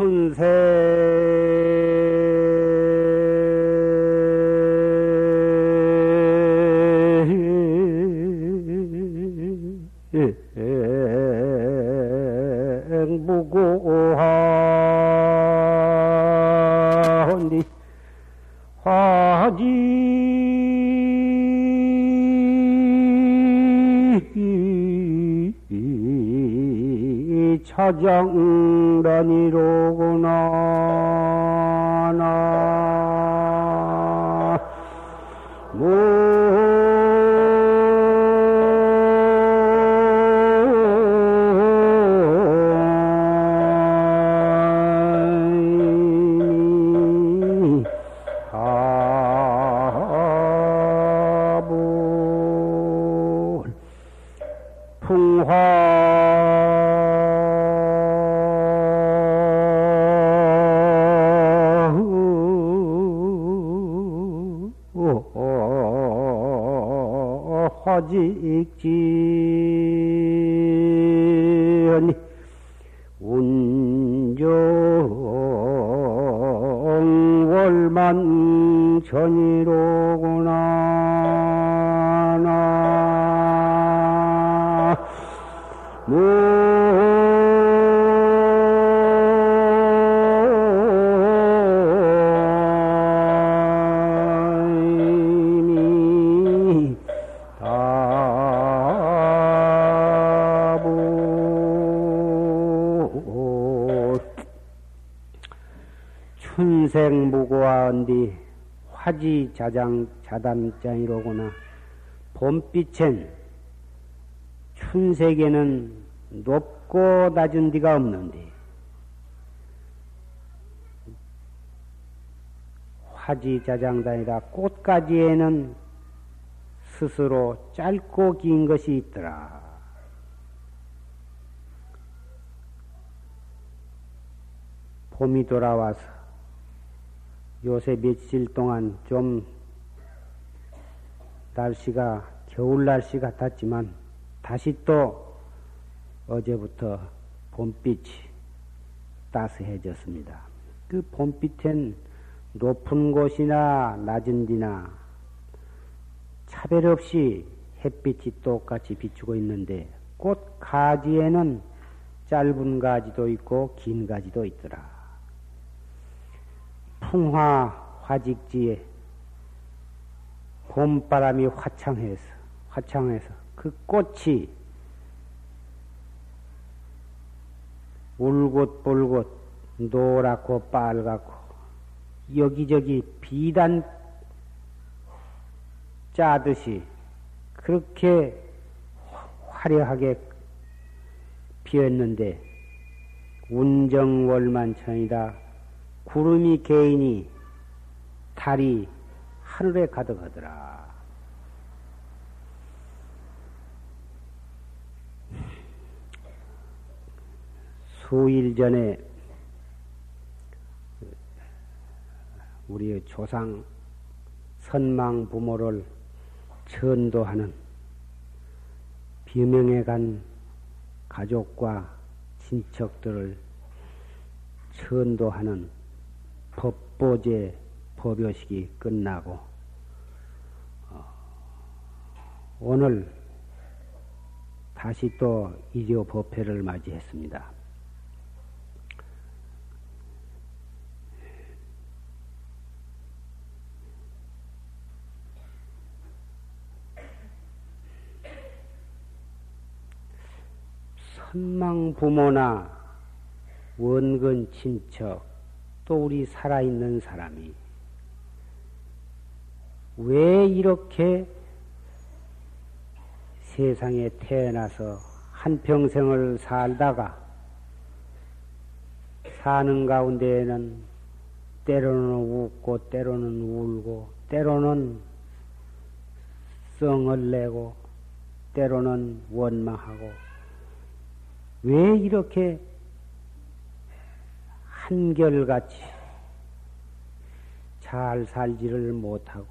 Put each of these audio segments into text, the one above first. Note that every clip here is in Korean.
춘세 화지 자장 자단장이로구나 봄빛엔 춘색에는 높고 낮은 데가 없는데 화지 자장단이라 꽃가지에는 스스로 짧고 긴 것이 있더라. 봄이 돌아와서 요새 며칠 동안 좀 날씨가 겨울 날씨 같았지만 다시 또 어제부터 봄빛이 따스해졌습니다. 그 봄빛엔 높은 곳이나 낮은 데나 차별 없이 햇빛이 똑같이 비추고 있는데 꽃 가지에는 짧은 가지도 있고 긴 가지도 있더라. 풍화 화직지에 봄바람이 화창해서 화창해서 그 꽃이 울긋불긋 노랗고 빨갛고 여기저기 비단 짜듯이 그렇게 화려하게 피었는데 운정월만천이다 구름이 개인이 달이 하늘에 가득하더라. 수일 전에 우리 조상 선망 부모를 천도하는 비명에 간 가족과 친척들을 천도하는 법보제 법요식이 끝나고 어, 오늘 다시 또 이조 법회를 맞이했습니다. 선망 부모나 원근 친척 또 우리 살아있는 사람이 왜 이렇게 세상에 태어나서 한평생을 살다가 사는 가운데에는 때로는 웃고 때로는 울고 때로는 성을 내고 때로는 원망하고 왜 이렇게 한결같이 잘 살지를 못하고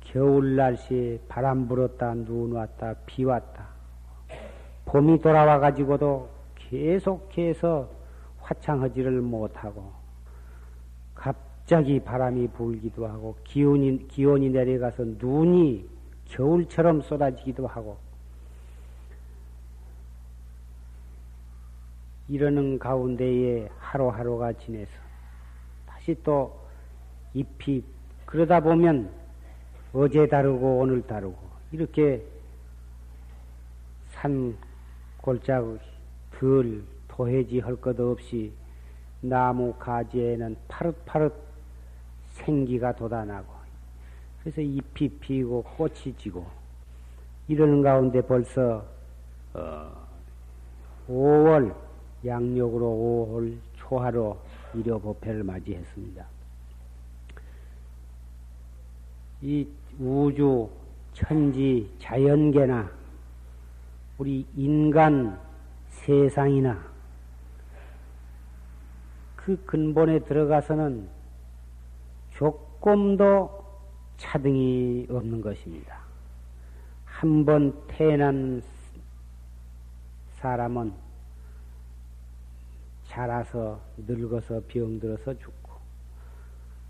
겨울 날씨에 바람 불었다 눈 왔다 비 왔다 봄이 돌아와 가지고도 계속해서 화창하지를 못하고 갑자기 바람이 불기도 하고 기온이 기온이 내려가서 눈이 겨울처럼 쏟아지기도 하고 이러는 가운데에 하루하루가 지내서 다시 또 잎이 그러다 보면 어제 다르고 오늘 다르고 이렇게 산 골짝 덜 도해지 할 것 없이 나무 가지에는 파릇파릇 생기가 돋아나고 그래서 잎이 피고 꽃이 지고 이러는 가운데 벌써 어, 5월 양력으로 5월 초하로 일요 법회를 맞이했습니다. 이 우주 천지 자연계나 우리 인간 세상이나 그 근본에 들어가서는 조금도 차등이 없는 것입니다. 한 번 태어난 사람은 자라서 늙어서 병들어서 죽고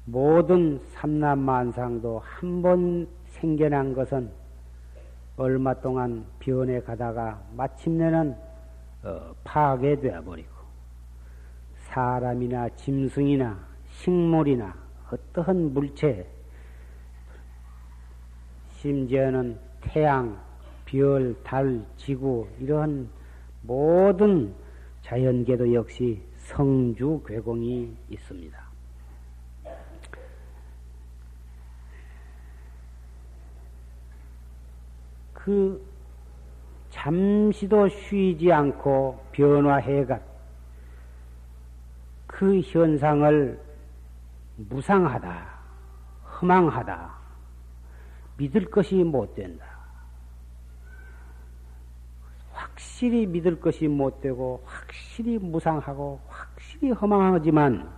모든 삼남만상도 한 번 생겨난 것은 얼마 동안 변해 가다가 마침내는 어, 파괴되어 버리고 사람이나 짐승이나 식물이나 어떠한 물체 심지어는 태양, 별, 달, 지구 이러한 모든 자연계도 역시 성주 괴공이 있습니다. 그 잠시도 쉬지 않고 변화해가 그 현상을 무상하다, 허망하다, 믿을 것이 못 된다. 확실히 믿을 것이 못 되고, 확실히 무상하고, 확실히 허망하지만,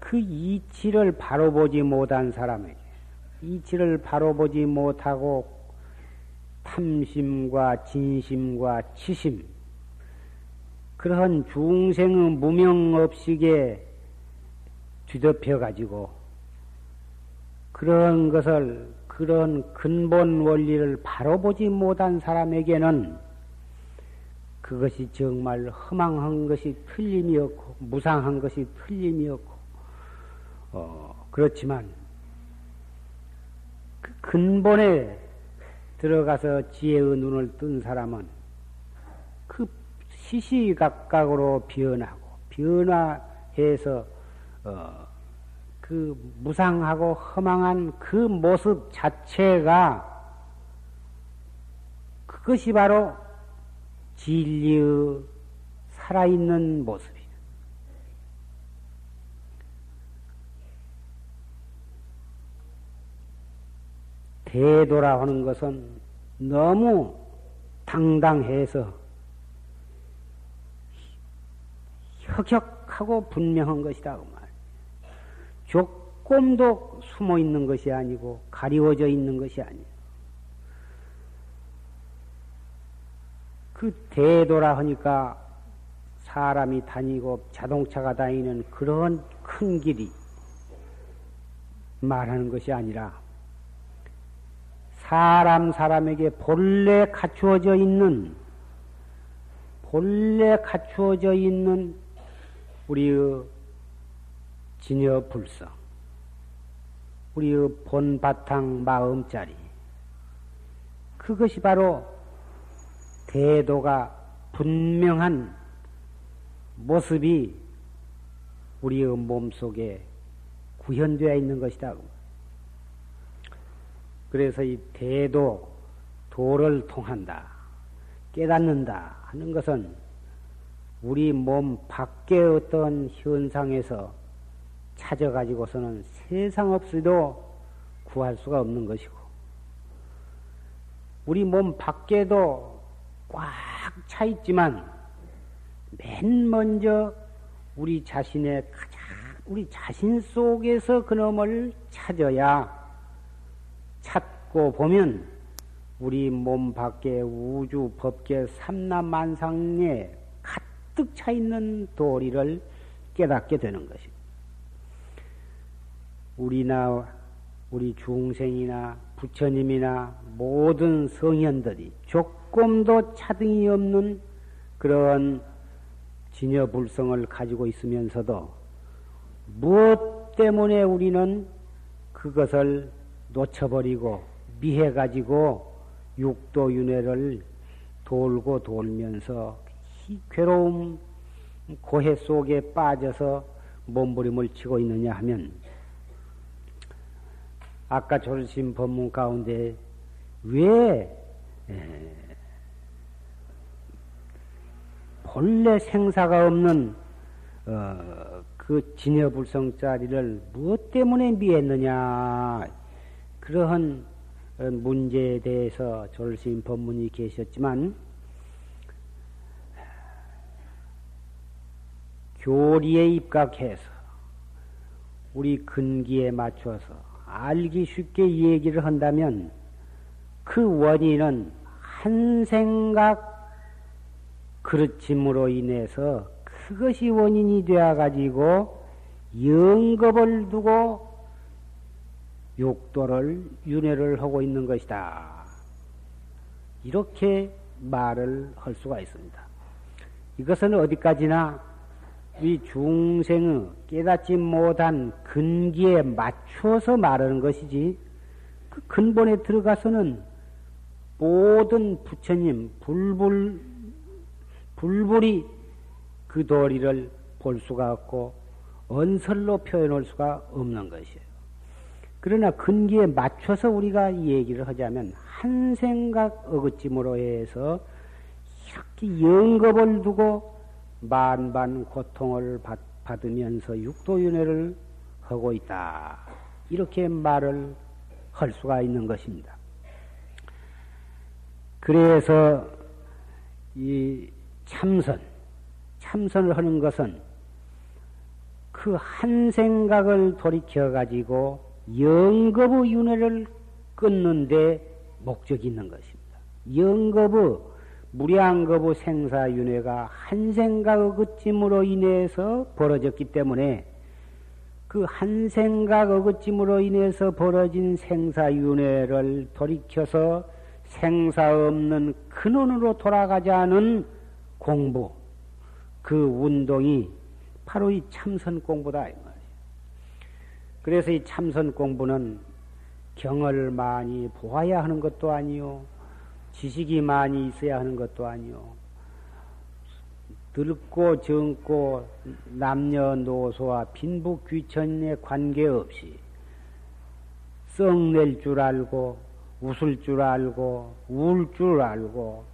그 이치를 바로 보지 못한 사람에게, 이치를 바로 보지 못하고, 탐심과 진심과 치심, 그러한 중생의 무명업식에 뒤덮여 가지고 그런 것을 그런 근본 원리를 바로 보지 못한 사람에게는 그것이 정말 허망한 것이 틀림이 없고 무상한 것이 틀림이 없고 어, 그렇지만 그 근본에 들어가서 지혜의 눈을 뜬 사람은 그 시시각각으로 변하고 변화해서 어, 그 무상하고 허망한 그 모습 자체가 그것이 바로 진리의 살아있는 모습이에요. 대도라 하는 것은 너무 당당해서 혁혁하고 분명한 것이다. 조금도 숨어 있는 것이 아니고 가리워져 있는 것이 아니에요. 그 대도라 하니까 사람이 다니고 자동차가 다니는 그런 큰 길이 말하는 것이 아니라 사람 사람에게 본래 갖추어져 있는 본래 갖추어져 있는 우리의 진여 불성, 우리의 본 바탕 마음자리, 그것이 바로 대도가 분명한 모습이 우리의 몸 속에 구현되어 있는 것이다. 그래서 이 대도, 도를 통한다, 깨닫는다 하는 것은 우리 몸 밖의 어떤 현상에서 찾아가지고서는 세상 없이도 구할 수가 없는 것이고, 우리 몸 밖에도 꽉 차 있지만, 맨 먼저 우리 자신의 가장, 우리 자신 속에서 그놈을 찾아야 찾고 보면 우리 몸 밖에 우주 법계 삼남만상의 가득 차 있는 도리를 깨닫게 되는 것입니다. 우리나 우리 중생이나 부처님이나 모든 성현들이 조금도 차등이 없는 그런 진여불성을 가지고 있으면서도 무엇 때문에 우리는 그것을 놓쳐버리고 미해가지고 육도윤회를 돌고 돌면서 괴로움 고해 속에 빠져서 몸부림을 치고 있느냐 하면 아까 조르신 법문 가운데 왜 본래 생사가 없는 어, 그 진여불성짜리를 무엇 때문에 미했느냐? 그러한 문제에 대해서 조르신 법문이 계셨지만 교리에 입각해서 우리 근기에 맞춰서 알기 쉽게 얘기를 한다면 그 원인은 한 생각 그르침으로 인해서 그것이 원인이 되어 가지고 영겁을 두고 욕도를 윤회를 하고 있는 것이다. 이렇게 말을 할 수가 있습니다. 이것은 어디까지나 이 중생의 깨닫지 못한 근기에 맞춰서 말하는 것이지 그 근본에 들어가서는 모든 부처님 불불 불불이 그 도리를 볼 수가 없고 언설로 표현할 수가 없는 것이에요. 그러나 근기에 맞춰서 우리가 얘기를 하자면 한 생각 어긋짐으로 해서 이렇게 영겁을 두고 만반 고통을 받, 받으면서 육도윤회를 하고 있다. 이렇게 말을 할 수가 있는 것입니다. 그래서 이 참선, 참선을 하는 것은 그 한 생각을 돌이켜 가지고 영겁의 윤회를 끊는데 목적이 있는 것입니다. 영겁의 무량겁의 생사윤회가 한 생각의 그짐으로 인해서 벌어졌기 때문에 그 한 생각 어긋짐으로 인해서 벌어진 생사윤회를 돌이켜서 생사 없는 근원으로 돌아가자는 공부, 그 운동이 바로 이 참선 공부다. 이 말이에요. 그래서 이 참선 공부는 경을 많이 보아야 하는 것도 아니요. 지식이 많이 있어야 하는 것도 아니요. 늙고 젊고 남녀노소와 빈부 귀천에 관계없이 썩낼 줄 알고 웃을 줄 알고 울 줄 알고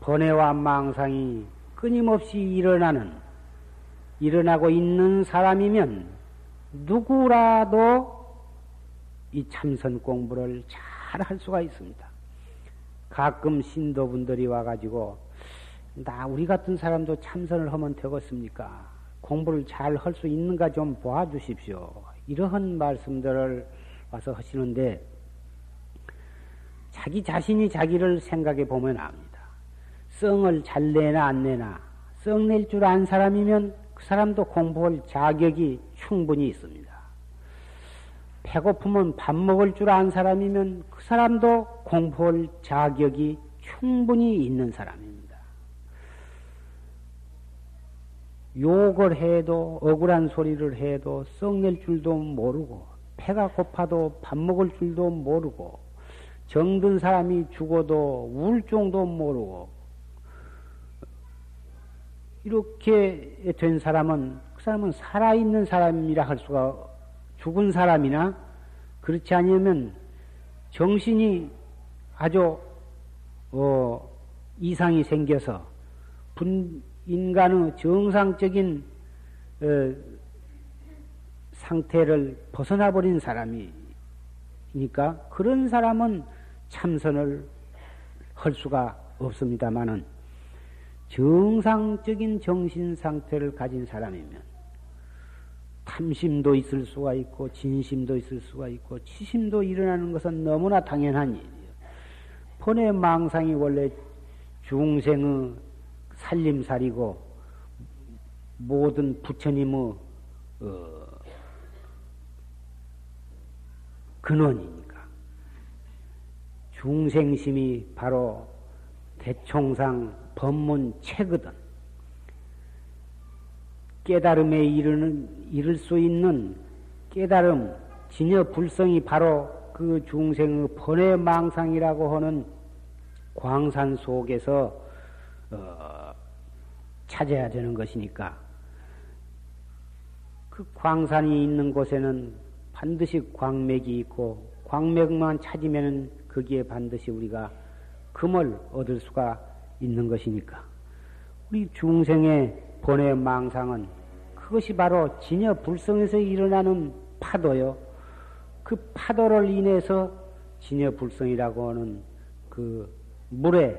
번뇌와 망상이 끊임없이 일어나는 일어나고 있는 사람이면 누구라도 이 참선 공부를 잘 할 수가 있습니다. 가끔 신도분들이 와가지고 나 우리 같은 사람도 참선을 하면 되겠습니까? 공부를 잘 할 수 있는가 좀 보아주십시오. 이러한 말씀들을 와서 하시는데 자기 자신이 자기를 생각해 보면 압니다. 썽을 잘 내나 안 내나 썽낼줄 안 사람이면 그 사람도 공부할 자격이 충분히 있습니다. 배고프면 밥 먹을 줄안 사람이면 그 사람도 공부할 자격이 충분히 있는 사람입니다. 욕을 해도 억울한 소리를 해도 썩낼 줄도 모르고 배가 고파도 밥 먹을 줄도 모르고 정든 사람이 죽어도 울 정도 모르고 이렇게 된 사람은 그 사람은 살아있는 사람이라 할 수가 죽은 사람이나 그렇지 않으면 정신이 아주 어, 이상이 생겨서 분, 인간의 정상적인 어, 상태를 벗어나 버린 사람이니까 그런 사람은 참선을 할 수가 없습니다만은 정상적인 정신 상태를 가진 사람이면 탐심도 있을 수가 있고 진심도 있을 수가 있고 치심도 일어나는 것은 너무나 당연한 일이에요. 번의 망상이 원래 중생의 살림살이고 모든 부처님의 어, 근원이니까 중생심이 바로 대총상 법문 체거든 깨달음에 이르는 이를 수 있는 깨달음 진여 불성이 바로 그 중생의 번외 망상이라고 하는 광산 속에서 어, 찾아야 되는 것이니까. 그 광산이 있는 곳에는 반드시 광맥이 있고 광맥만 찾으면 거기에 반드시 우리가 금을 얻을 수가 있는 것이니까. 우리 중생의 번외 망상은 그것이 바로 진여 불성에서 일어나는 파도요. 그 파도를 인해서 진여 불성이라고 하는 그 물의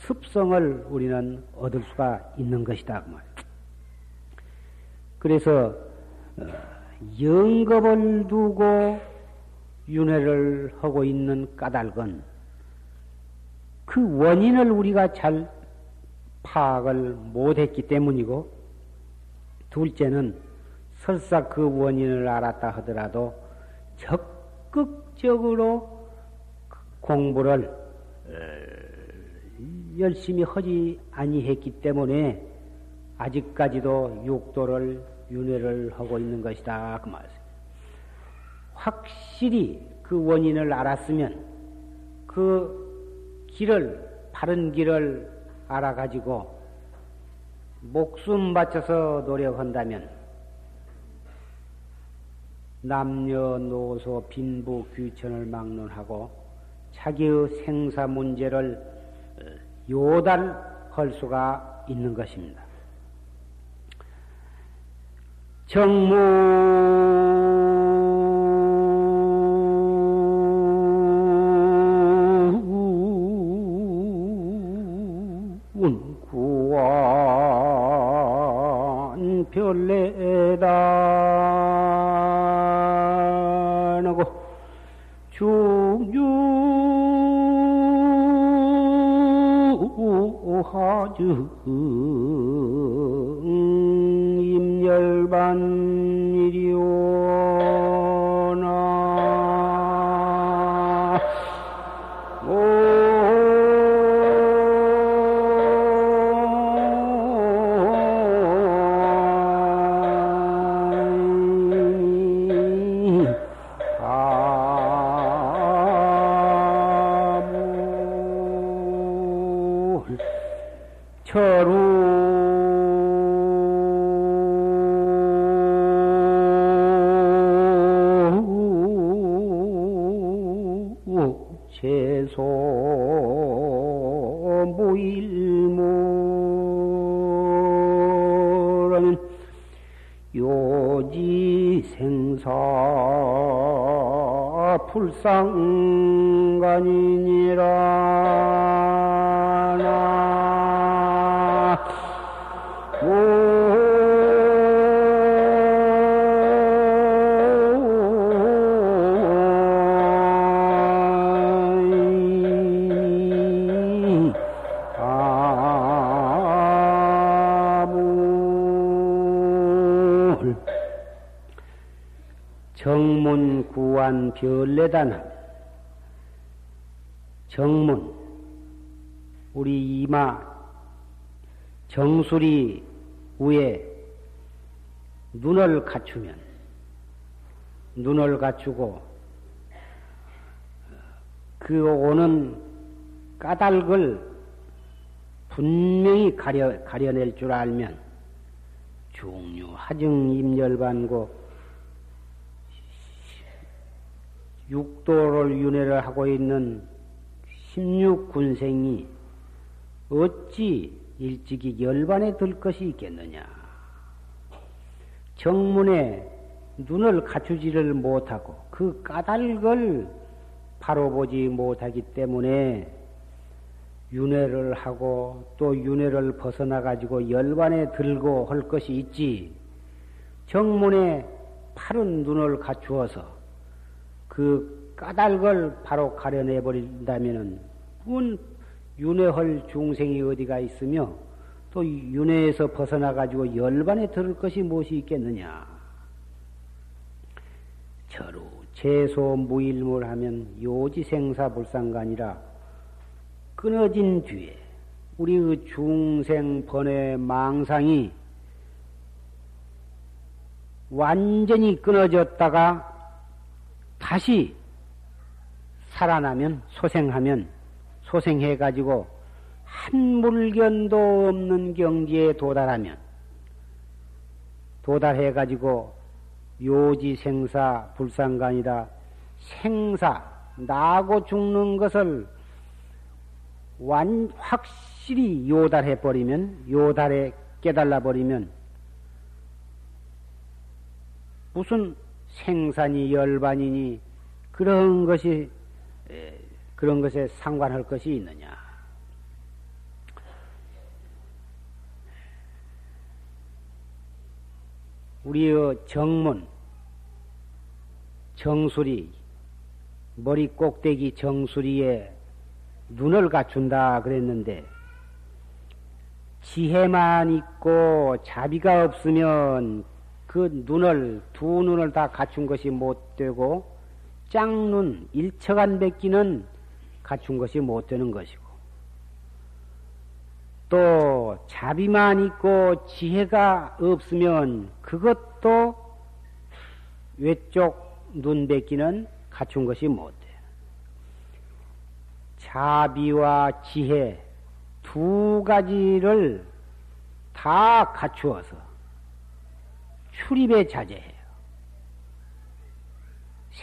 습성을 우리는 얻을 수가 있는 것이다. 그 그래서 어, 영겁을 두고 윤회를 하고 있는 까닭은 그 원인을 우리가 잘 파악을 못했기 때문이고 둘째는 설사 그 원인을 알았다 하더라도 적극적으로 공부를 열심히 하지 아니했기 때문에 아직까지도 육도를 윤회를 하고 있는 것이다 그 말이에요. 확실히 그 원인을 알았으면 그 길을 바른 길을 알아가지고 목숨 바쳐서 노력한다면 남녀노소 빈부 귀천을 막론하고 자기의 생사 문제를 요달할 수가 있는 것입니다. 정문 별 내단 정문 우리 이마 정수리 위에 눈을 갖추면 눈을 갖추고 그 오는 까닭을 분명히 가려, 가려낼 줄 알면 중류 하증 임열반고 육도를 윤회를 하고 있는 16군생이 어찌 일찍이 열반에 들 것이 있겠느냐. 정문에 눈을 갖추지를 못하고 그 까닭을 바로 보지 못하기 때문에 윤회를 하고 또 윤회를 벗어나 가지고 열반에 들고 할 것이 있지. 정문에 파른 눈을 갖추어서 그 까닭을 바로 가려내 버린다면은 문 윤회할 중생이 어디가 있으며 또 윤회에서 벗어나 가지고 열반에 들을 것이 무엇이 있겠느냐? 저루 재소 무일물 하면 요지생사 불상간이라 끊어진 뒤에 우리 그 중생 번외 망상이 완전히 끊어졌다가 다시 살아나면 소생하면 소생해 가지고 한 물견도 없는 경지에 도달하면 도달해 가지고 요지 생사 불상간이라 생사 나고 죽는 것을 완 확실히 요달해 버리면 요달해 깨달아 버리면 무슨 생산이 열반이니 그런 것이 그런 것에 상관할 것이 있느냐? 우리의 정문, 정수리, 머리 꼭대기 정수리에 눈을 갖춘다 그랬는데, 지혜만 있고 자비가 없으면 그 눈을, 두 눈을 다 갖춘 것이 못 되고, 짝눈, 일처간 뱉기는 갖춘 것이 못 되는 것이고, 또 자비만 있고 지혜가 없으면 그것도 외쪽 눈뱉기는 갖춘 것이 못 돼. 자비와 지혜 두 가지를 다 갖추어서 출입에 자제해요.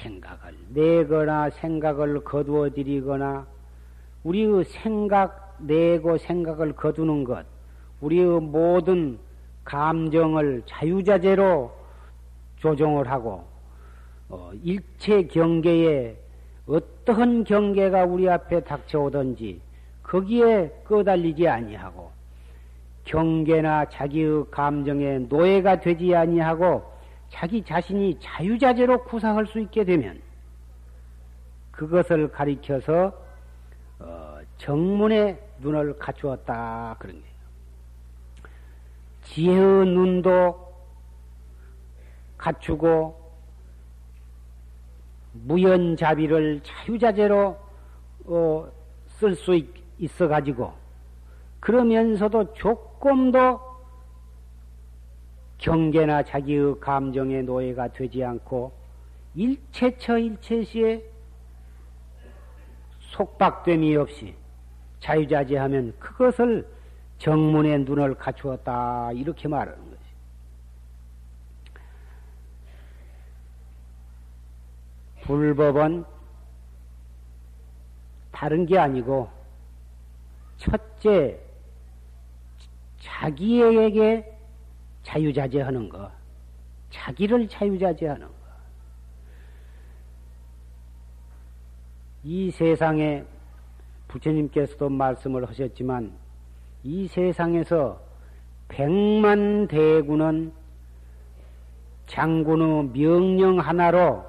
생각을 내거나 생각을 거두어 드리거나 우리의 생각 내고 생각을 거두는 것, 우리의 모든 감정을 자유자재로 조정을 하고, 어, 일체 경계에 어떠한 경계가 우리 앞에 닥쳐오든지 거기에 끄달리지 아니하고 경계나 자기의 감정에 노예가 되지 아니하고 자기 자신이 자유자재로 구상할 수 있게 되면 그것을 가리켜서 어, 정문에 눈을 갖추었다 그런 거예요. 지혜의 눈도 갖추고 무연자비를 자유자재로 어, 쓸 수 있어 가지고 그러면서도 조금도 경계나 자기의 감정의 노예가 되지 않고 일체처 일체시에 속박됨이 없이 자유자재하면 그것을 정문의 눈을 갖추었다 이렇게 말하는 것이. 불법은 다른 게 아니고 첫째 자기에게 자유자재하는 것, 자기를 자유자재하는 것. 이 세상에 부처님께서도 말씀을 하셨지만 이 세상에서 백만 대군은 장군의 명령 하나로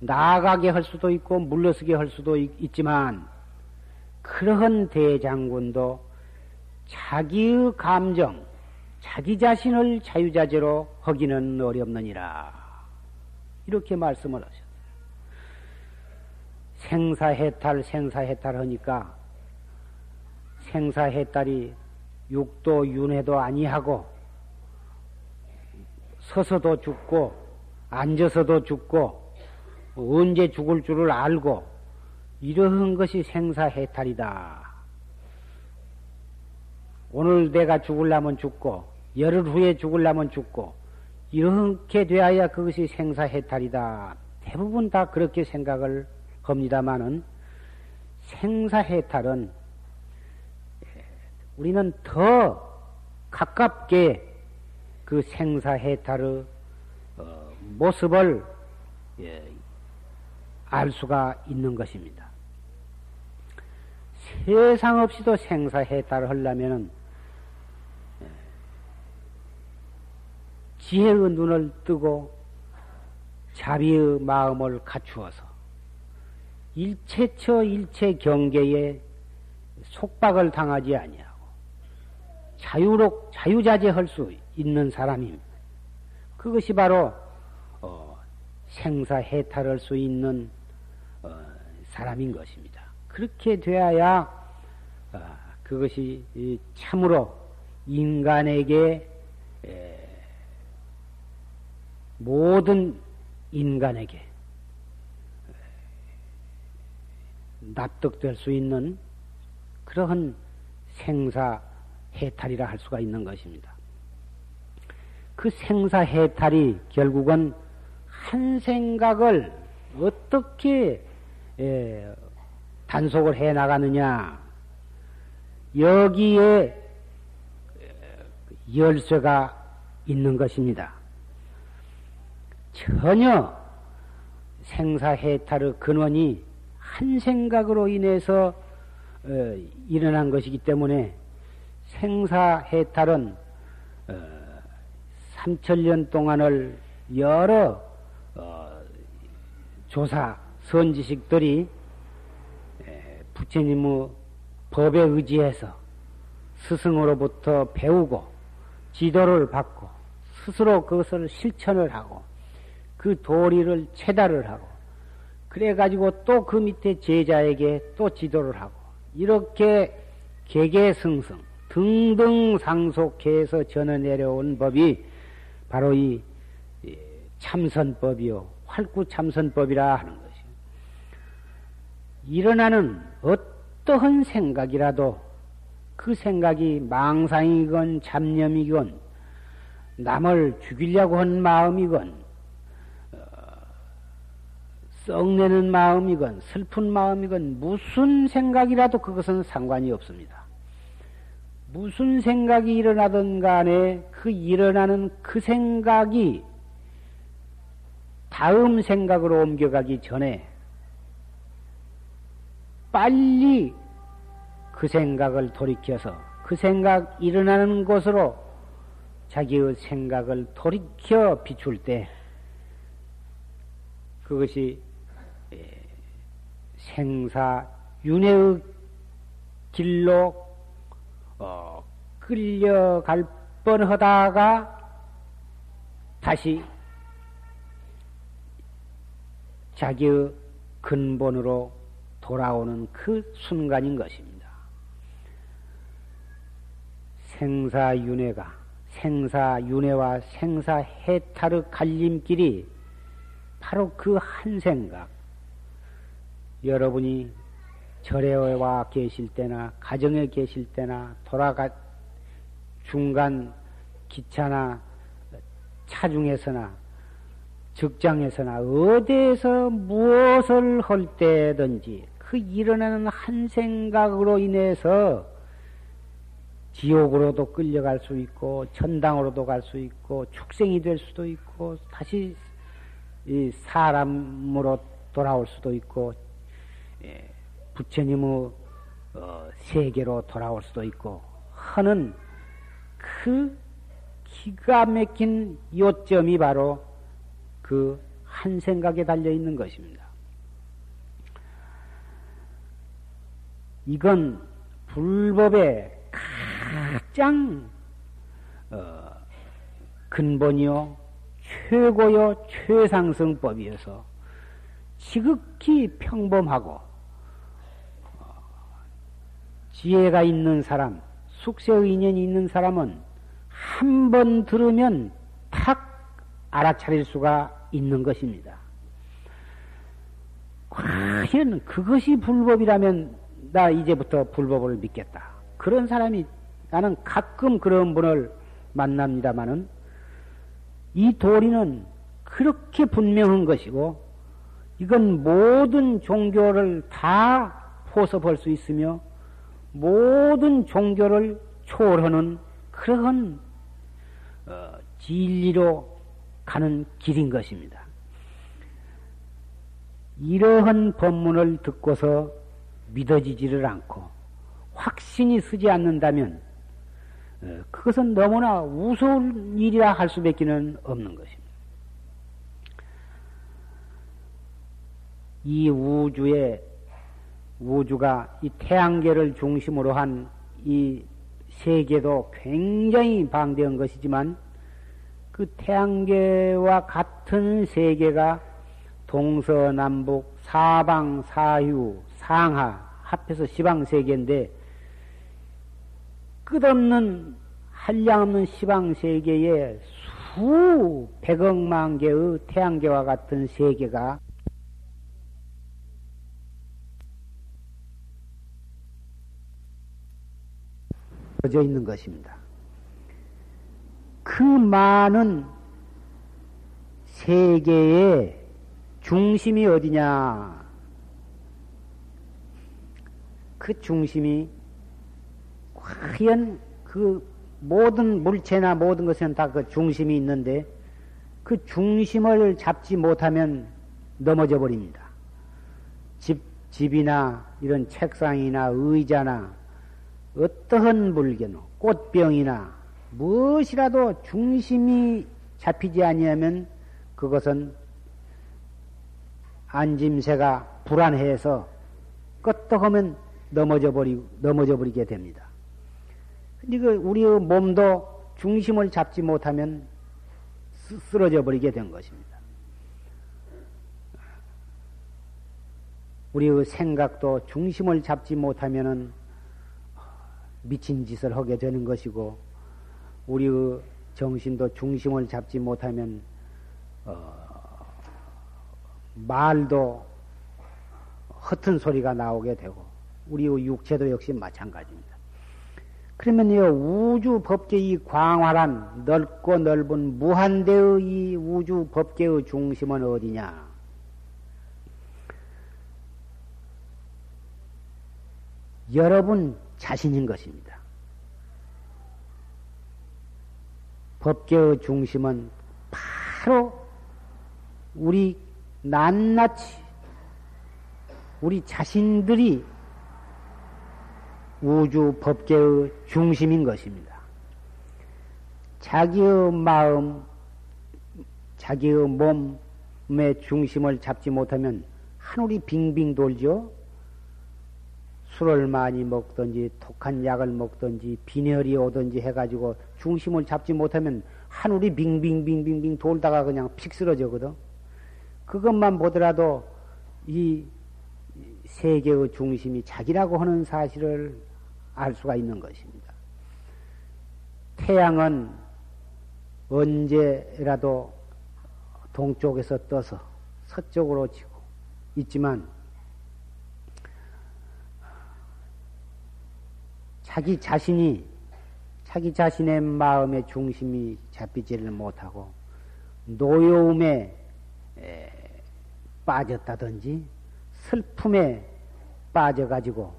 나아가게 할 수도 있고 물러서게 할 수도 있, 지만 그러한 대장군도 자기의 감정, 자기 자신을 자유자재로 하기는 어렵느니라. 이렇게 말씀을 하셨어요. 생사해탈, 생사해탈 하니까 생사해탈이 육도 윤회도 아니하고 서서도 죽고 앉아서도 죽고 언제 죽을 줄을 알고 이러한 것이 생사해탈이다. 오늘 내가 죽을라면 죽고 열흘 후에 죽을라면 죽고 이렇게 되어야 그것이 생사해탈이다. 대부분 다 그렇게 생각을 겁니다마는 생사해탈은 우리는 더 가깝게 그 생사해탈의 어, 모습을 예, 알 수가 있는 것입니다. 세상 없이도 생사해탈을 하려면은 예, 지혜의 눈을 뜨고 자비의 마음을 갖추어서 일체처 일체 경계에 속박을 당하지 아니하고 자유롭, 자유자재할 수 있는 사람입니다. 그것이 바로, 어, 생사해탈할 수 있는, 어, 사람인 것입니다. 그렇게 되어야, 어, 그것이 참으로 인간에게, 에, 모든 인간에게 납득될 수 있는 그러한 생사 해탈이라 할 수가 있는 것입니다. 그 생사 해탈이 결국은 한 생각을 어떻게 에, 단속을 해 나가느냐 여기에 열쇠가 있는 것입니다. 전혀 생사해탈의 근원이 한 생각으로 인해서 어, 일어난 것이기 때문에 생사해탈은 어, 3천년 동안을 여러 어, 조사 선지식들이 에, 부처님의 법에 의지해서 스승으로부터 배우고 지도를 받고 스스로 그것을 실천을 하고 그 도리를 체달을 하고 그래가지고 또 그 밑에 제자에게 또 지도를 하고 이렇게 개개승승 등등 상속해서 전해 내려온 법이 바로 이 참선법이요 활구 참선법이라 하는 것이요. 일어나는 어떠한 생각이라도 그 생각이 망상이건 잡념이건 남을 죽이려고 한 마음이건 썩내는 마음이건 슬픈 마음이건 무슨 생각이라도 그것은 상관이 없습니다. 무슨 생각이 일어나든 간에 그 일어나는 그 생각이 다음 생각으로 옮겨가기 전에 빨리 그 생각을 돌이켜서 그 생각 일어나는 곳으로 자기의 생각을 돌이켜 비출 때 그것이 생사 윤회의 길로 어, 끌려갈 뻔하다가 다시 자기의 근본으로 돌아오는 그 순간인 것입니다. 생사윤회가 생사윤회와 생사해탈의 갈림길이 바로 그 한 생각, 여러분이 절에 와 계실 때나 가정에 계실 때나 돌아가 중간 기차나 차중에서나 직장에서나 어디에서 무엇을 할 때든지 그 일어나는 한 생각으로 인해서 지옥으로도 끌려갈 수 있고 천당으로도 갈 수 있고 축생이 될 수도 있고 다시 사람으로 돌아올 수도 있고 예, 부처님의 어, 세계로 돌아올 수도 있고 하는 그 기가 막힌 요점이 바로 그 한 생각에 달려 있는 것입니다. 이건 불법의 가장 어, 근본이요 최고요 최상승법이어서 지극히 평범하고 지혜가 있는 사람, 숙세의 인연이 있는 사람은 한 번 들으면 탁 알아차릴 수가 있는 것입니다. 과연 그것이 불법이라면 나 이제부터 불법을 믿겠다. 그런 사람이 나는 가끔 그런 분을 만납니다마는 이 도리는 그렇게 분명한 것이고 이건 모든 종교를 다 포섭할 수 있으며 모든 종교를 초월하는 그러한 어, 진리로 가는 길인 것입니다. 이러한 법문을 듣고서 믿어지지를 않고 확신이 쓰지 않는다면 어, 그것은 너무나 우스운 일이라 할 수밖에 는 없는 것입니다. 이 우주에 우주가 이 태양계를 중심으로 한 이 세계도 굉장히 방대한 것이지만 그 태양계와 같은 세계가 동서남북 사방 사유 상하 합해서 시방세계인데 끝없는 한량없는 시방세계에 수 백억만 개의 태양계와 같은 세계가 져 있는 것입니다. 그 많은 세계의 중심이 어디냐? 그 중심이 과연 그 모든 물체나 모든 것에는 다그 중심이 있는데 그 중심을 잡지 못하면 넘어져 버립니다. 집, 집이나 이런 책상이나 의자나 어떠한 물건, 꽃병이나 무엇이라도 중심이 잡히지 아니하면 그것은 안짐새가 불안해서 끄떡하면 넘어져 버리 넘어져 버리게 됩니다. 근데 그 우리의 몸도 중심을 잡지 못하면 쓰러져 버리게 된 것입니다. 우리의 생각도 중심을 잡지 못하면은 미친 짓을 하게 되는 것이고 우리의 정신도 중심을 잡지 못하면 어, 말도 허튼 소리가 나오게 되고 우리의 육체도 역시 마찬가지입니다. 그러면요 우주 법계의 이 광활한 넓고 넓은 무한대의 이 우주 법계의 중심은 어디냐? 여러분 자신인 것입니다. 법계의 중심은 바로 우리 낱낱이 우리 자신들이 우주 법계의 중심인 것입니다. 자기의 마음, 자기의 몸의 중심을 잡지 못하면 하늘이 빙빙 돌죠. 술을 많이 먹든지 독한 약을 먹든지 빈혈이 오든지 해가지고 중심을 잡지 못하면 하늘이 빙빙빙빙빙 돌다가 그냥 픽 쓰러져거든. 그것만 보더라도 이 세계의 중심이 자기라고 하는 사실을 알 수가 있는 것입니다. 태양은 언제라도 동쪽에서 떠서 서쪽으로 지고 있지만 자기 자신이 자기 자신의 마음의 중심이 잡히지를 못하고 노여움에 빠졌다든지 슬픔에 빠져가지고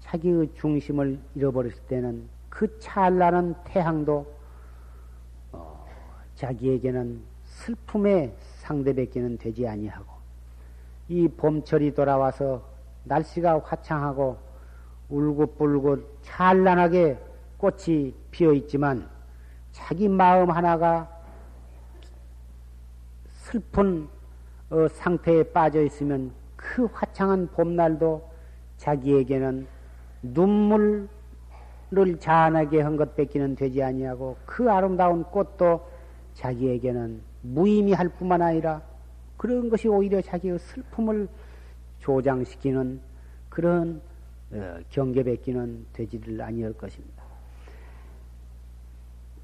자기의 중심을 잃어버렸을 때는 그 찰나는 태양도 어, 자기에게는 슬픔의 상대밖에는 되지 아니하고 이 봄철이 돌아와서 날씨가 화창하고 울긋불긋 찬란하게 꽃이 피어 있지만 자기 마음 하나가 슬픈 어, 상태에 빠져 있으면 그 화창한 봄날도 자기에게는 눈물을 자아나게 한 것밖에는 되지 아니하고 그 아름다운 꽃도 자기에게는 무의미할 뿐만 아니라 그런 것이 오히려 자기의 슬픔을 조장시키는 그런 어, 경계밖에는 되지를 아니할 것입니다.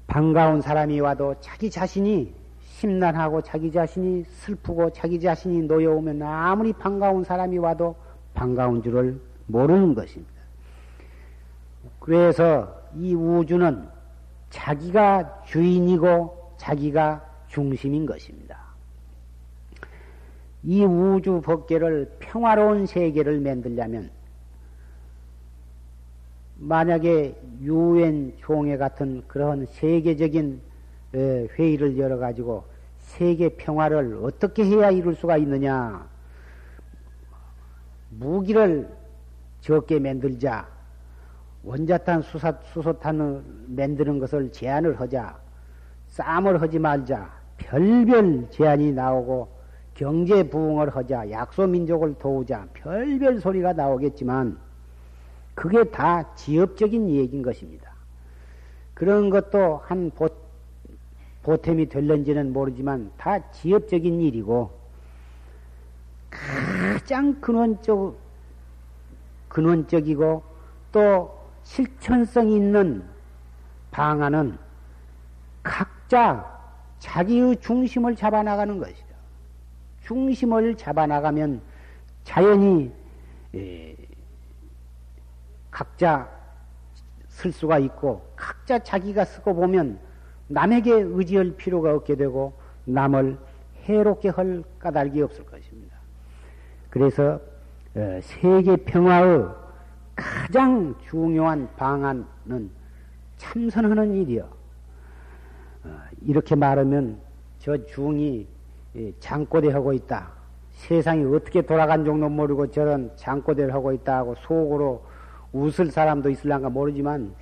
반가운 사람이 와도 자기 자신이 심란하고 자기 자신이 슬프고 자기 자신이 놓여오면 아무리 반가운 사람이 와도 반가운 줄을 모르는 것입니다. 그래서 이 우주는 자기가 주인이고 자기가 중심인 것입니다. 이 우주 법계를 평화로운 세계를 만들려면 만약에 유엔 총회 같은 그런 세계적인 회의를 열어가지고 세계 평화를 어떻게 해야 이룰 수가 있느냐? 무기를 적게 만들자. 원자탄 수사, 수소탄을 만드는 것을 제한을 하자. 싸움을 하지 말자. 별별 제한이 나오고 경제 부흥을 하자. 약소민족을 도우자. 별별 소리가 나오겠지만 그게 다 지엽적인 얘기인 것입니다. 그런 것도 한 보, 보탬이 될는지는 모르지만 다 지엽적인 일이고 가장 근원적 근원적이고 또 실천성 있는 방안은 각자 자기의 중심을 잡아 나가는 것이다. 중심을 잡아 나가면 자연히 예, 각자 쓸 수가 있고 각자 자기가 쓰고 보면 남에게 의지할 필요가 없게 되고 남을 해롭게 할 까닭이 없을 것입니다. 그래서 어, 세계 평화의 가장 중요한 방안은 참선하는 일이요. 어, 이렇게 말하면 저 중이 장꼬대 하고 있다. 세상이 어떻게 돌아간 정도 모르고 저런 장꼬대를 하고 있다 하고 속으로 웃을 사람도 있을란가 모르지만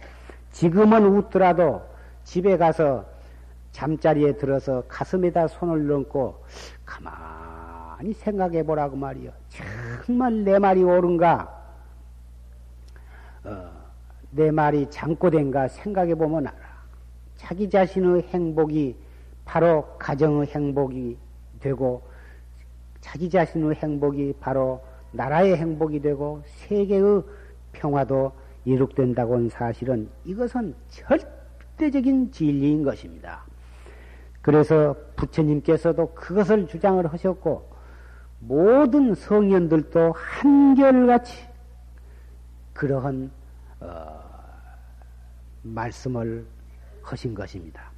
지금은 웃더라도 집에 가서 잠자리에 들어서 가슴에다 손을 넣고 가만히 생각해 보라고 말이요. 정말 내 말이 옳은가? 어, 내 말이 잠꼬된가 생각해 보면 알아. 자기 자신의 행복이 바로 가정의 행복이 되고 자기 자신의 행복이 바로 나라의 행복이 되고 세계의 평화도 이룩된다고 하는 사실은 이것은 절대 적인 진리인 것입니다. 그래서 부처님께서도 그것을 주장을 하셨고 모든 성현들도 한결같이 그러한 어, 말씀을 하신 것입니다.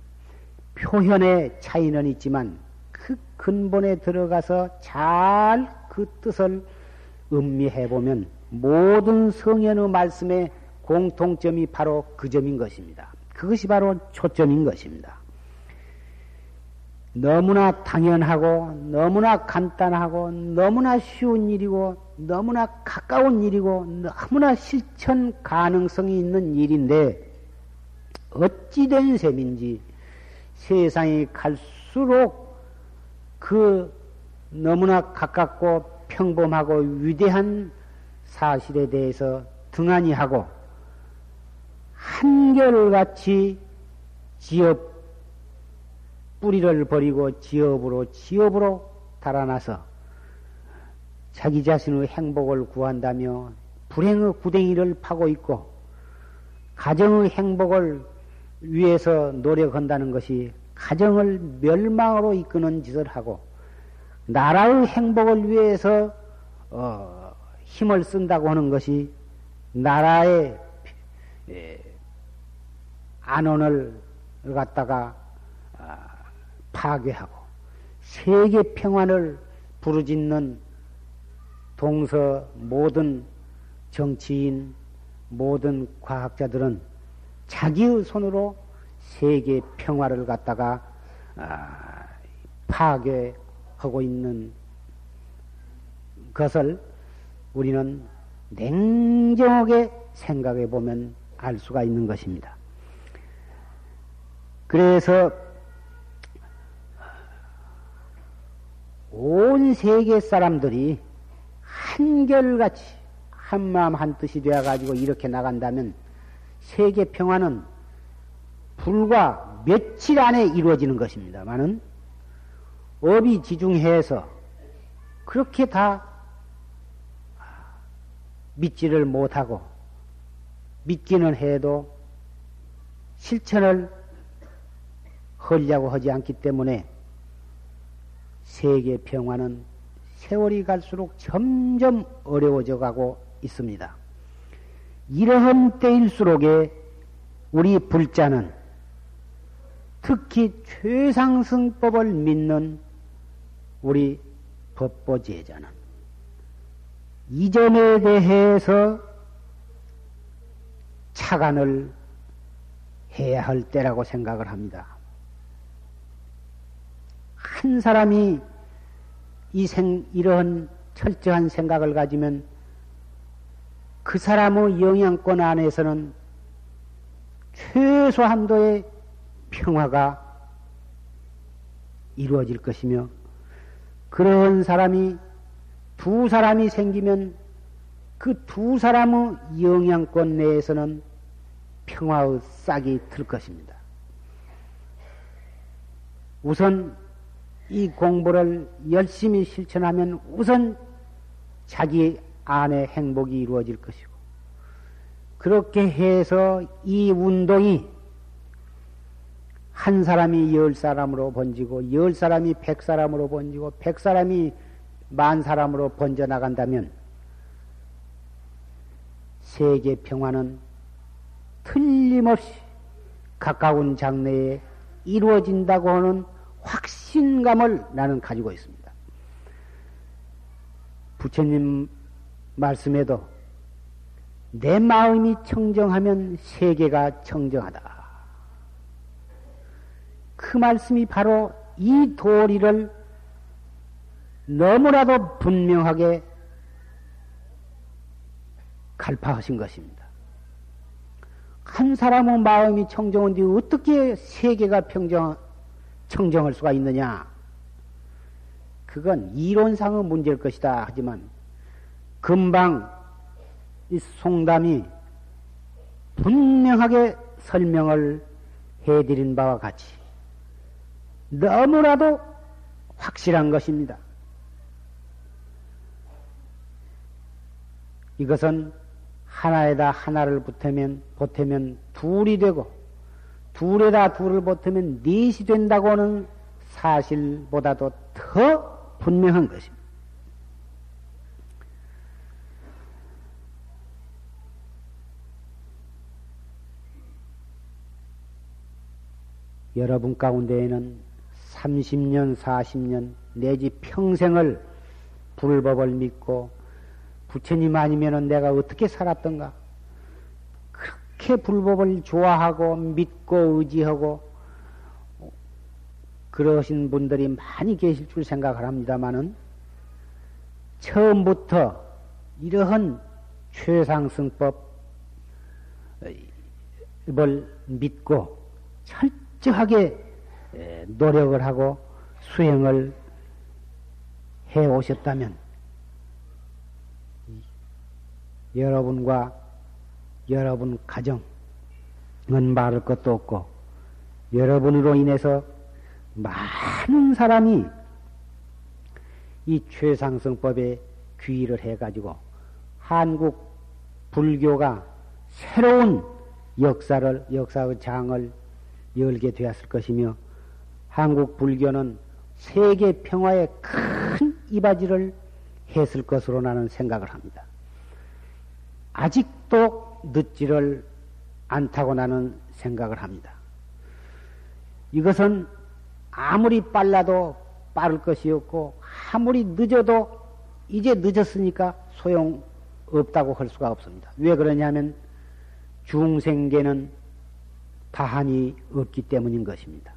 표현의 차이는 있지만 그 근본에 들어가서 잘 그 뜻을 음미해 보면 모든 성현의 말씀의 공통점이 바로 그 점인 것입니다. 그것이 바로 초점인 것입니다. 너무나 당연하고, 너무나 간단하고, 너무나 쉬운 일이고, 너무나 가까운 일이고, 너무나 실천 가능성이 있는 일인데, 어찌된 셈인지 세상이 갈수록 그 너무나 가깝고 평범하고 위대한 사실에 대해서 등한히 하고 한결같이 지업 뿌리를 버리고 지업으로 지업으로 달아나서 자기 자신의 행복을 구한다며 불행의 구덩이를 파고 있고 가정의 행복을 위해서 노력한다는 것이 가정을 멸망으로 이끄는 짓을 하고 나라의 행복을 위해서 어, 힘을 쓴다고 하는 것이 나라의 예, 안원을 갖다가 아, 파괴하고 세계 평안을 부르짖는 동서 모든 정치인 모든 과학자들은 자기의 손으로 세계 평화를 갖다가 아, 파괴하고 있는 것을 우리는 냉정하게 생각해 보면 알 수가 있는 것입니다. 그래서 온 세계 사람들이 한결같이 한마음 한뜻이 되어가지고 이렇게 나간다면 세계 평화는 불과 며칠 안에 이루어지는 것입니다만은 업이 지중해에서 그렇게 다 믿지를 못하고 믿기는 해도 실천을 하려고 하지 않기 때문에 세계 평화는 세월이 갈수록 점점 어려워져 가고 있습니다. 이러한 때일수록에 우리 불자는 특히 최상승법을 믿는 우리 법보제자는 이 점에 대해서 차관을 해야 할 때라고 생각을 합니다. 한 사람이 이 생, 이러한 철저한 생각을 가지면 그 사람의 영향권 안에서는 최소한도의 평화가 이루어질 것이며 그런 사람이 두 사람이 생기면 그 두 사람의 영향권 내에서는 평화의 싹이 들 것입니다. 우선 이 공부를 열심히 실천하면 우선 자기 안의 행복이 이루어질 것이고, 그렇게 해서 이 운동이 한 사람이 열 사람으로 번지고, 열 사람이 백 사람으로 번지고, 백 사람이 만 사람으로 번져나간다면, 세계 평화는 틀림없이 가까운 장래에 이루어진다고 하는 확신감을 나는 가지고 있습니다. 부처님 말씀에도 내 마음이 청정하면 세계가 청정하다. 그 말씀이 바로 이 도리를 너무나도 분명하게 갈파하신 것입니다. 한 사람의 마음이 청정한데 어떻게 세계가 평정, 청정할 수가 있느냐? 그건 이론상의 문제일 것이다. 하지만 금방 이 송담이 분명하게 설명을 해드린 바와 같이 너무나도 확실한 것입니다. 이것은 하나에다 하나를 붙으면, 보태면 둘이 되고, 둘에다 둘을 보태면 넷이 된다고 하는 사실보다도 더 분명한 것입니다. 여러분 가운데에는 30년, 40년, 내지 평생을 불법을 믿고 부처님 아니면은 내가 어떻게 살았던가? 그렇게 불법을 좋아하고 믿고 의지하고 그러신 분들이 많이 계실 줄 생각을 합니다만은 처음부터 이러한 최상승법을 믿고 철저하게 노력을 하고 수행을 해 오셨다면 여러분과 여러분 가정은 말할 것도 없고 여러분으로 인해서 많은 사람이 이 최상승법에 귀의를 해가지고 한국 불교가 새로운 역사를, 역사의 장을 열게 되었을 것이며 한국 불교는 세계 평화에 큰 이바지를 했을 것으로 나는 생각을 합니다. 아직도 늦지를 않다고 나는 생각을 합니다. 이것은 아무리 빨라도 빠를 것이 없고 아무리 늦어도 이제 늦었으니까 소용 없다고 할 수가 없습니다. 왜 그러냐면 중생계는 다한이 없기 때문인 것입니다.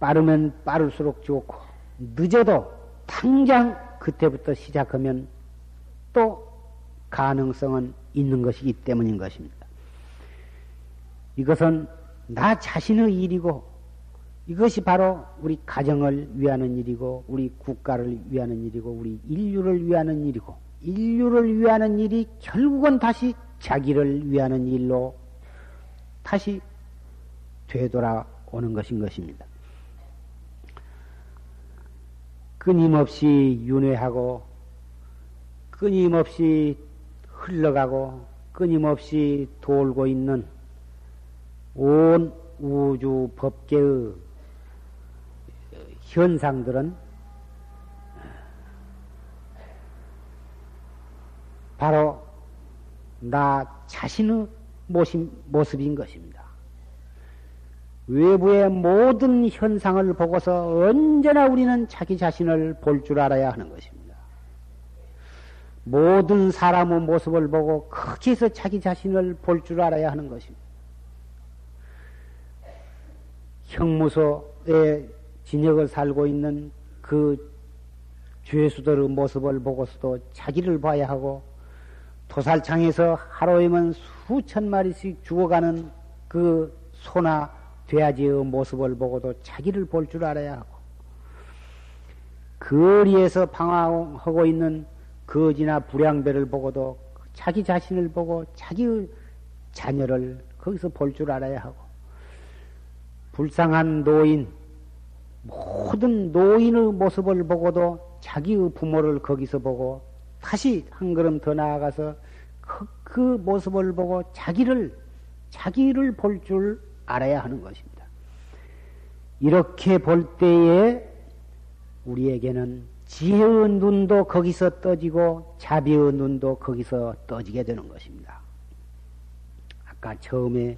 빠르면 빠를수록 좋고 늦어도 당장 그때부터 시작하면 또 가능성은 있는 것이기 때문인 것입니다. 이것은 나 자신의 일이고 이것이 바로 우리 가정을 위하는 일이고 우리 국가를 위하는 일이고 우리 인류를 위하는 일이고 인류를 위하는 일이 결국은 다시 자기를 위하는 일로 다시 되돌아오는 것인 것입니다. 끊임없이 윤회하고 끊임없이 흘러가고 끊임없이 돌고 있는 온 우주 법계의 현상들은 바로 나 자신의 모습 인 것입니다. 외부의 모든 현상을 보고서 언제나 우리는 자기 자신을 볼 줄 알아야 하는 것입니다. 모든 사람의 모습을 보고 거기서 자기 자신을 볼 줄 알아야 하는 것입니다. 형무소에 진역을 살고 있는 그 죄수들의 모습을 보고서도 자기를 봐야 하고 도살창에서 하루에만 수천 마리씩 죽어가는 그 소나 돼지의 모습을 보고도 자기를 볼 줄 알아야 하고 거리에서 방황하고 있는 거지나 불량배를 보고도 자기 자신을 보고 자기 자녀를 거기서 볼 줄 알아야 하고 불쌍한 노인 모든 노인의 모습을 보고도 자기의 부모를 거기서 보고 다시 한 걸음 더 나아가서 그, 그 모습을 보고 자기를 자기를 볼 줄 알아야 하는 것입니다. 이렇게 볼 때에 우리에게는 지혜의 눈도 거기서 떠지고 자비의 눈도 거기서 떠지게 되는 것입니다. 아까 처음에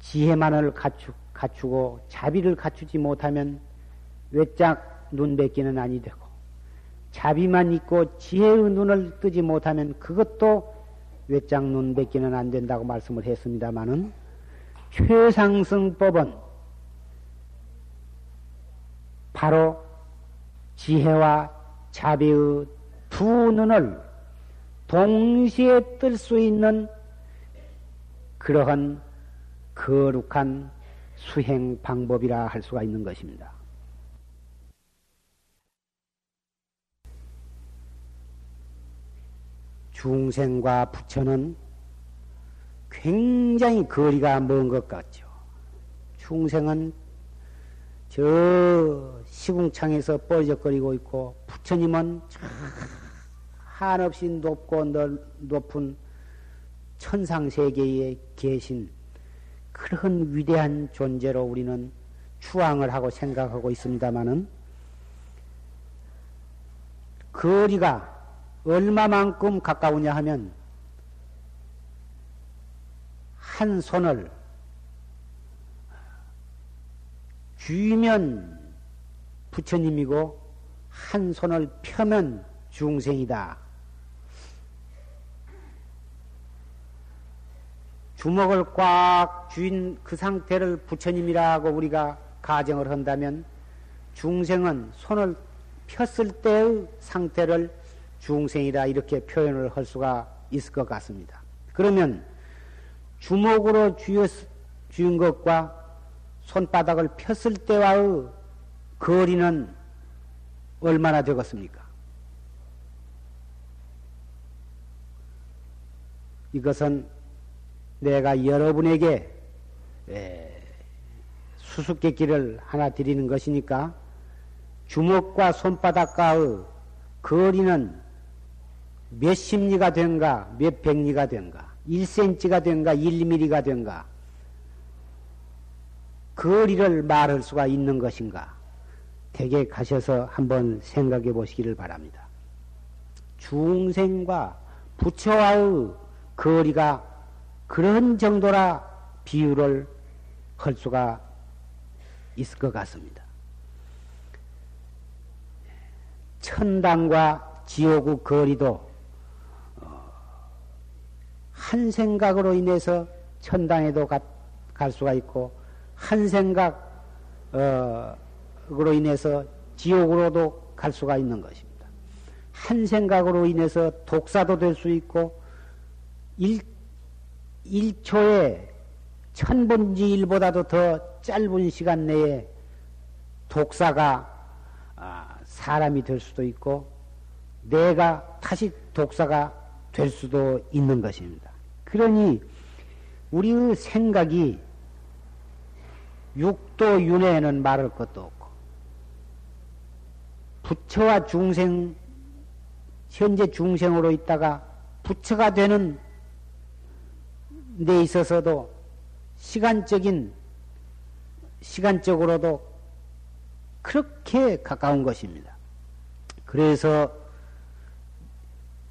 지혜만을 갖추, 갖추고 자비를 갖추지 못하면 외짝 눈 뱉기는 아니 되고 자비만 있고 지혜의 눈을 뜨지 못하면 그것도 외짝 눈 뱉기는 안 된다고 말씀을 했습니다마는 최상승법은 바로 지혜와 자비의 두 눈을 동시에 뜰 수 있는 그러한 거룩한 수행 방법이라 할 수가 있는 것입니다. 중생과 부처는 굉장히 거리가 먼 것 같죠. 중생은 저 시궁창에서 뻘적거리고 있고 부처님은 한없이 높고 높은 천상세계에 계신 그런 위대한 존재로 우리는 추앙을 하고 생각하고 있습니다마는 거리가 얼마만큼 가까우냐 하면 한 손을 쥐면 부처님이고 한 손을 펴면 중생이다. 주먹을 꽉 쥐인 그 상태를 부처님이라고 우리가 가정을 한다면 중생은 손을 폈을 때의 상태를 중생이다 이렇게 표현을 할 수가 있을 것 같습니다. 그러면 주먹으로 쥐은 것과 손바닥을 폈을 때와의 거리는 얼마나 되겠습니까? 이것은 내가 여러분에게 수수께끼를 하나 드리는 것이니까 주먹과 손바닥과의 거리는 몇 십리가 된가, 몇 백리가 된가, 1cm가 된가, 1mm가 된가, 거리를 말할 수가 있는 것인가? 댁에 가셔서 한번 생각해 보시기를 바랍니다. 중생과 부처와의 거리가 그런 정도라 비유를 할 수가 있을 것 같습니다. 천당과 지옥의 거리도 어, 한 생각으로 인해서 천당에도 갈 수가 있고 한 생각 으로 인해서 지옥으로도 갈 수가 있는 것입니다. 한 생각으로 인해서 독사도 될 수 있고 일, 1초에 천분지 1보다도 더 짧은 시간 내에 독사가 아, 사람이 될 수도 있고 내가 다시 독사가 될 수도 있는 것입니다. 그러니 우리의 생각이 육도 윤회에는 말할 것도 없고 부처와 중생 현재 중생으로 있다가 부처가 되는 데 있어서도 시간적인 시간적으로도 그렇게 가까운 것입니다. 그래서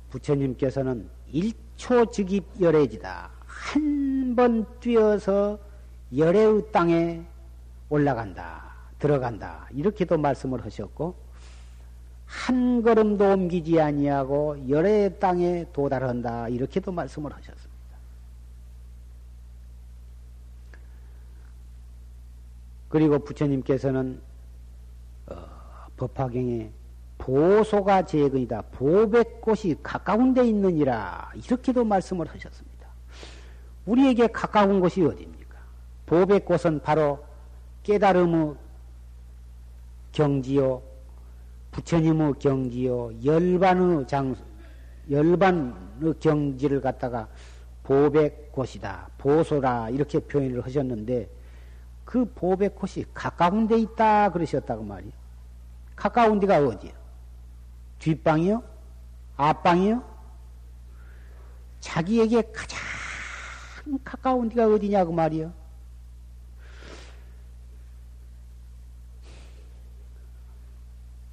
부처님께서는 일초즉입 열애지다. 한 번 뛰어서 열애의 땅에 올라간다. 들어간다. 이렇게도 말씀을 하셨고 한 걸음도 옮기지 아니하고 열애의 땅에 도달한다. 이렇게도 말씀을 하셨습니다. 그리고 부처님께서는 어, 법화경에 보소가 제근이다. 보백꽃이 가까운 데 있느니라. 이렇게도 말씀을 하셨습니다. 우리에게 가까운 곳이 어디입니까? 보백꽃은 바로 깨달음의 경지요, 부처님의 경지요, 열반의 장수, 열반의 경지를 갖다가 보백 곳이다. 보소라. 이렇게 표현을 하셨는데, 그 보백 곳이 가까운 데 있다. 그러셨다고 말이요. 가까운 데가 어디요? 뒷방이요? 앞방이요? 자기에게 가장 가까운 데가 어디냐고 말이요.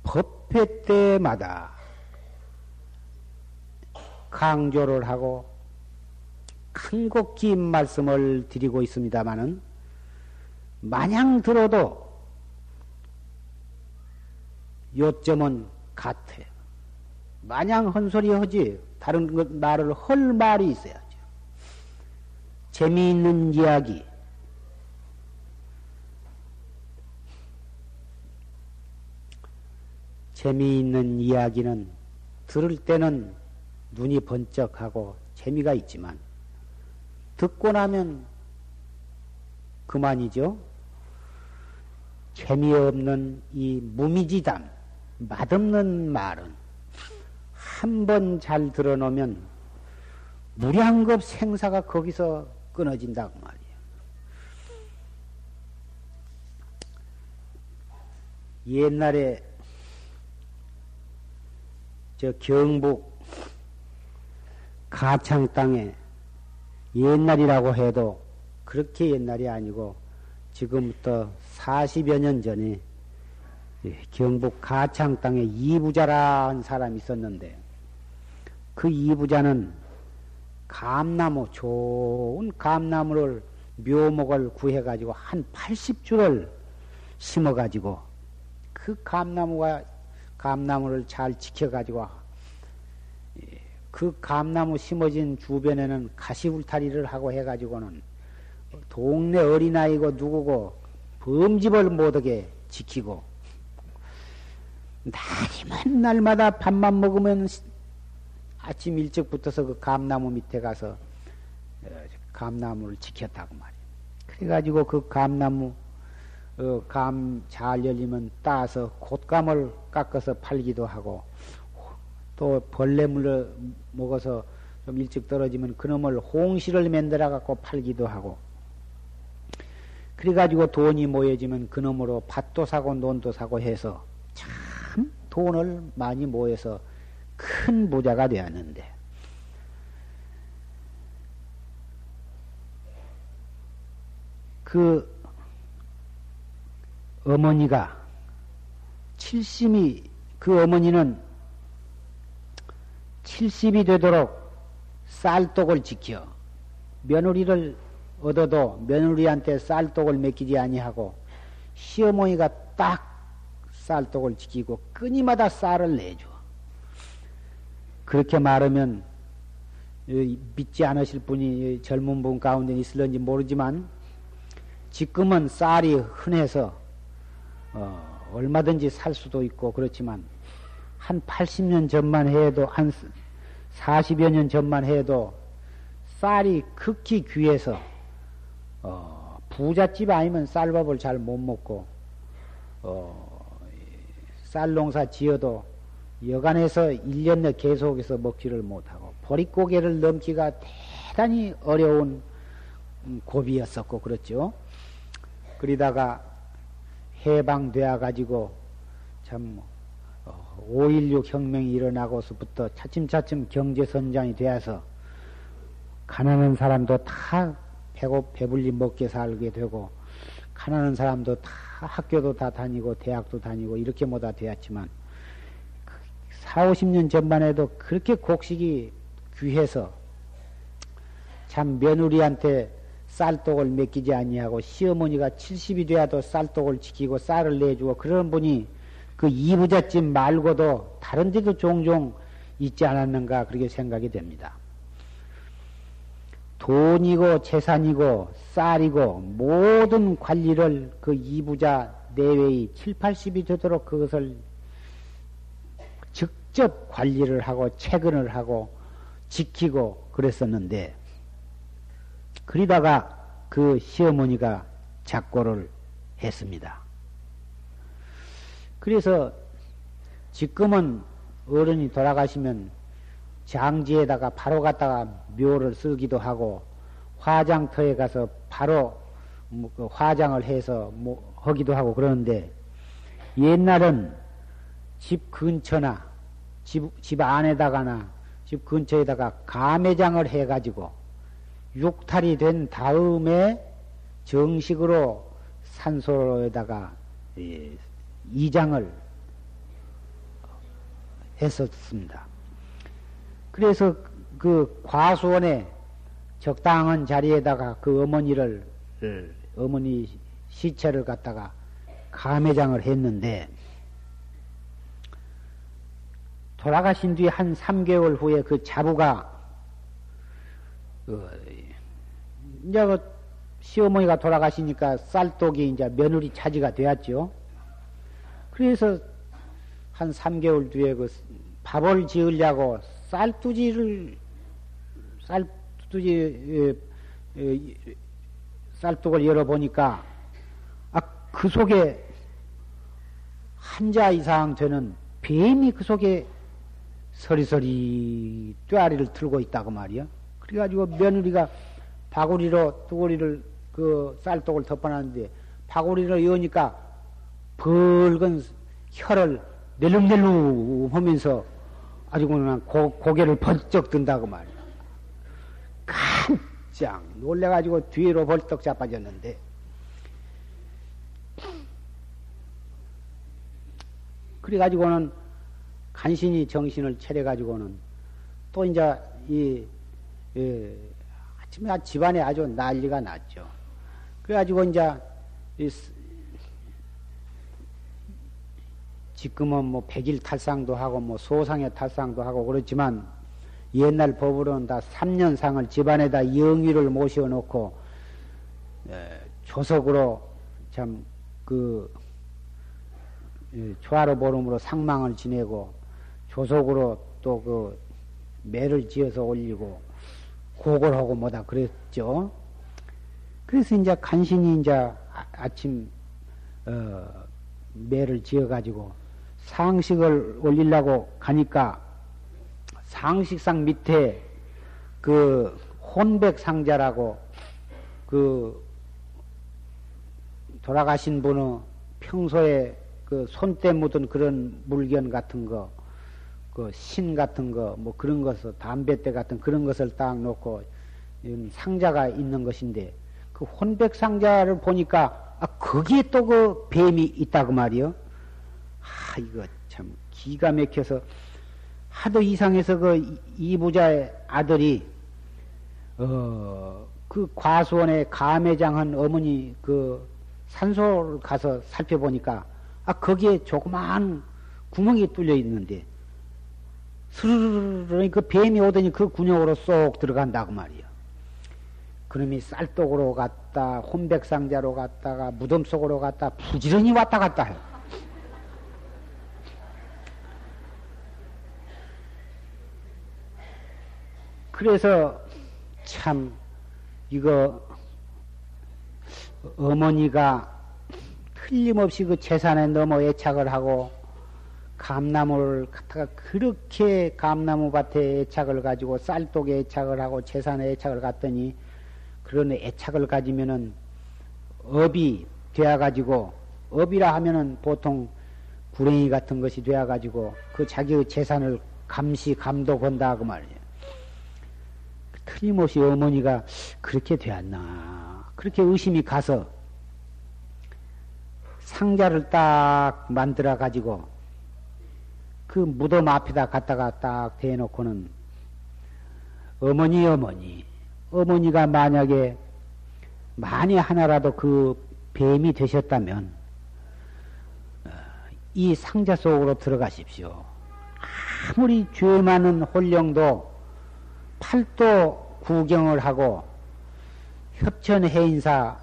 법회 때마다 강조를 하고 큰곡긴 말씀을 드리고 있습니다마는 마냥 들어도 요점은 같아요. 마냥 헛소리 하지 다른 것 말을 할 말이 있어야죠. 재미있는 이야기, 재미있는 이야기는 들을 때는 눈이 번쩍하고 재미가 있지만 듣고 나면 그만이죠. 재미없는 이 무미지담, 맛없는 말은 한 번 잘 들어놓으면 무량겁 생사가 거기서 끊어진다고 말이에요. 옛날에 저 경북 가창 땅에 옛날이라고 해도 그렇게 옛날이 아니고 지금부터 40여 년 전에 경북 가창 땅에 이부자라는 사람이 있었는데 그 이부자는 감나무 좋은 감나무를 묘목을 구해 가지고 한 80주를 심어 가지고 그 감나무가 감나무를 잘 지켜 가지고 그 감나무 심어진 주변에는 가시울타리를 하고 해가지고는 동네 어린아이고 누구고 범집을 못하게 지키고 날이만 날마다 밥만 먹으면 아침 일찍 붙어서 그 감나무 밑에 가서 어, 감나무를 지켰다고 말이에요. 그래가지고 그 감나무 어, 감잘 열리면 따서 곶감을 깎아서 팔기도 하고 또 벌레물을 먹어서 좀 일찍 떨어지면 그놈을 홍시를 만들어 갖고 팔기도 하고 그래가지고 돈이 모여지면 그놈으로 밭도 사고 논도 사고 해서 참 돈을 많이 모여서 큰 부자가 되었는데. 그 어머니가 칠심이 그 어머니는 70이 되도록 쌀독을 지켜 며느리를 얻어도 며느리한테 쌀독을 맡기지 아니하고 시어머니가 딱 쌀독을 지키고 끊임마다 쌀을 내줘. 그렇게 말하면 믿지 않으실 분이 젊은 분 가운데 있을런지 모르지만 지금은 쌀이 흔해서 어, 얼마든지 살 수도 있고 그렇지만 한 80년 전만 해도 한 40여 년 전만 해도 쌀이 극히 귀해서 어, 부잣집 아니면 쌀밥을 잘 못 먹고 어, 쌀 농사 지어도 여간에서 1년 내 계속해서 먹지를 못하고 보릿고개를 넘기가 대단히 어려운 고비였었고 그렇죠. 그러다가 해방되어 가지고 참 5.16 혁명이 일어나고서부터 차츰차츰 경제선장이 되어서 가난한 사람도 다 배고 배불리 먹게 살게 되고 가난한 사람도 다 학교도 다 다니고 대학도 다니고 이렇게 뭐다 되었지만 4, 50년 전만 해도 그렇게 곡식이 귀해서 참 며느리한테 쌀독을 맡기지 아니하고 시어머니가 70이 돼야도 쌀독을 지키고 쌀을 내주고 그런 분이 그 이부잣집 말고도 다른 데도 종종 있지 않았는가 그렇게 생각이 됩니다. 돈이고 재산이고 쌀이고 모든 관리를 그 이부자 내외의 7, 80이 되도록 그것을 직접 관리를 하고 체근을 하고 지키고 그랬었는데 그러다가 그 시어머니가 작고를 했습니다. 그래서 지금은 어른이 돌아가시면 장지에다가 바로 갔다가 묘를 쓰기도 하고 화장터에 가서 바로 뭐그 화장을 해서 뭐 하기도 하고 그러는데 옛날은 집 근처나 집, 집 안에다가나 집 근처에다가 가매장을 해가지고 육탈이 된 다음에 정식으로 산소에다가 예, 이장을 했었습니다. 그래서 그 과수원에 적당한 자리에다가 그 어머니를 어머니 시체를 갖다가 감회장을 했는데 돌아가신 뒤 한 3개월 후에 그 자부가 어, 이제 그 시어머니가 돌아가시니까 쌀독이 이제 며느리 차지가 되었죠. 그래서 한 3개월 뒤에 그 밥을 지으려고 쌀두지를 쌀두지 쌀독을 열어보니까 아, 그 속에 한자 이상 되는 뱀이 그 속에 서리서리 뼈아리를 틀고 있다고 말이야. 그래가지고 며느리가 바구리로 뚜구리를 그 쌀독을 덮어놨는데 바구리를 여니까 붉은 혀를 낼름낼름 하면서 아주 그냥 고, 고개를 번쩍 든다고 말이야. 깜짝 놀래가지고 뒤로 벌떡 자빠졌는데 그래가지고는 간신히 정신을 차려가지고는 또 이제 이, 예, 아침에 집안에 아주 난리가 났죠. 그래가지고 이제 이, 지금은 뭐 백일 탈상도 하고 뭐 소상의 탈상도 하고 그렇지만 옛날 법으로는 다 3년상을 집안에다 영위를 모셔놓고 에, 조석으로 참그 초하로 보름으로 상망을 지내고 조속으로 또 그 매를 지어서 올리고 곡을 하고 뭐다 그랬죠. 그래서 이제 간신히 이제 아, 침 어, 매를 지어가지고 상식을 올리려고 가니까 상식상 밑에 그 혼백 상자라고 그 돌아가신 분은 평소에 그 손때 묻은 그런 물건 같은 거, 그 신 같은 거, 뭐 그런 것을 담배대 같은 그런 것을 딱 놓고 상자가 있는 것인데 그 혼백 상자를 보니까 아 거기에 또 그 뱀이 있다고 말이요. 아 이거 참 기가 막혀서 하도 이상해서 그 이부자의 아들이 어 그 과수원에 가매장한 어머니 그 산소를 가서 살펴보니까 아, 거기에 조그마한 구멍이 뚫려 있는데, 스르르르 그 뱀이 오더니 그 군역으로 쏙 들어간다고 말이야. 그놈이 쌀독으로 갔다, 혼백상자로 갔다가, 무덤 속으로 갔다, 부지런히 왔다 갔다 해. 그래서 참, 이거, 어머니가 틀림없이 그 재산에 넘어 애착을 하고 감나무를 갖다가 그렇게 감나무 밭에 애착을 가지고 쌀독에 애착을 하고 재산에 애착을 갖더니 그런 애착을 가지면은 업이 되어 가지고 업이라 하면은 보통 구랭이 같은 것이 되어 가지고 그 자기의 재산을 감시 감독한다 그 말이에요. 틀림없이 어머니가 그렇게 되었나 그렇게 의심이 가서 상자를 딱 만들어 가지고 그 무덤 앞에다 갖다가 딱 대놓고는 어머니 어머니 어머니가 만약에 만에 하나라도 그 뱀이 되셨다면 어, 이 상자 속으로 들어가십시오. 아무리 죄 많은 홀령도 팔도 구경을 하고 협천해인사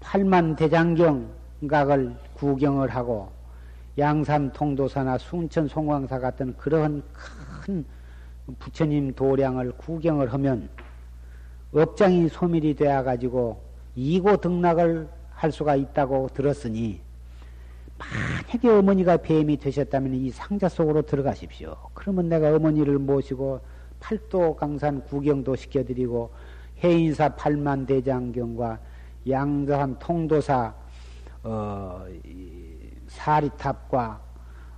팔만 대장경 각을 구경을 하고 양산 통도사나 순천 송광사 같은 그러한 큰 부처님 도량을 구경을 하면 업장이 소멸이 되어 가지고 이고 등락을 할 수가 있다고 들었으니 만약에 어머니가 뱀이 되셨다면 이 상자 속으로 들어가십시오. 그러면 내가 어머니를 모시고 팔도 강산 구경도 시켜드리고 해인사 팔만 대장경과 양산 통도사 어, 사리탑과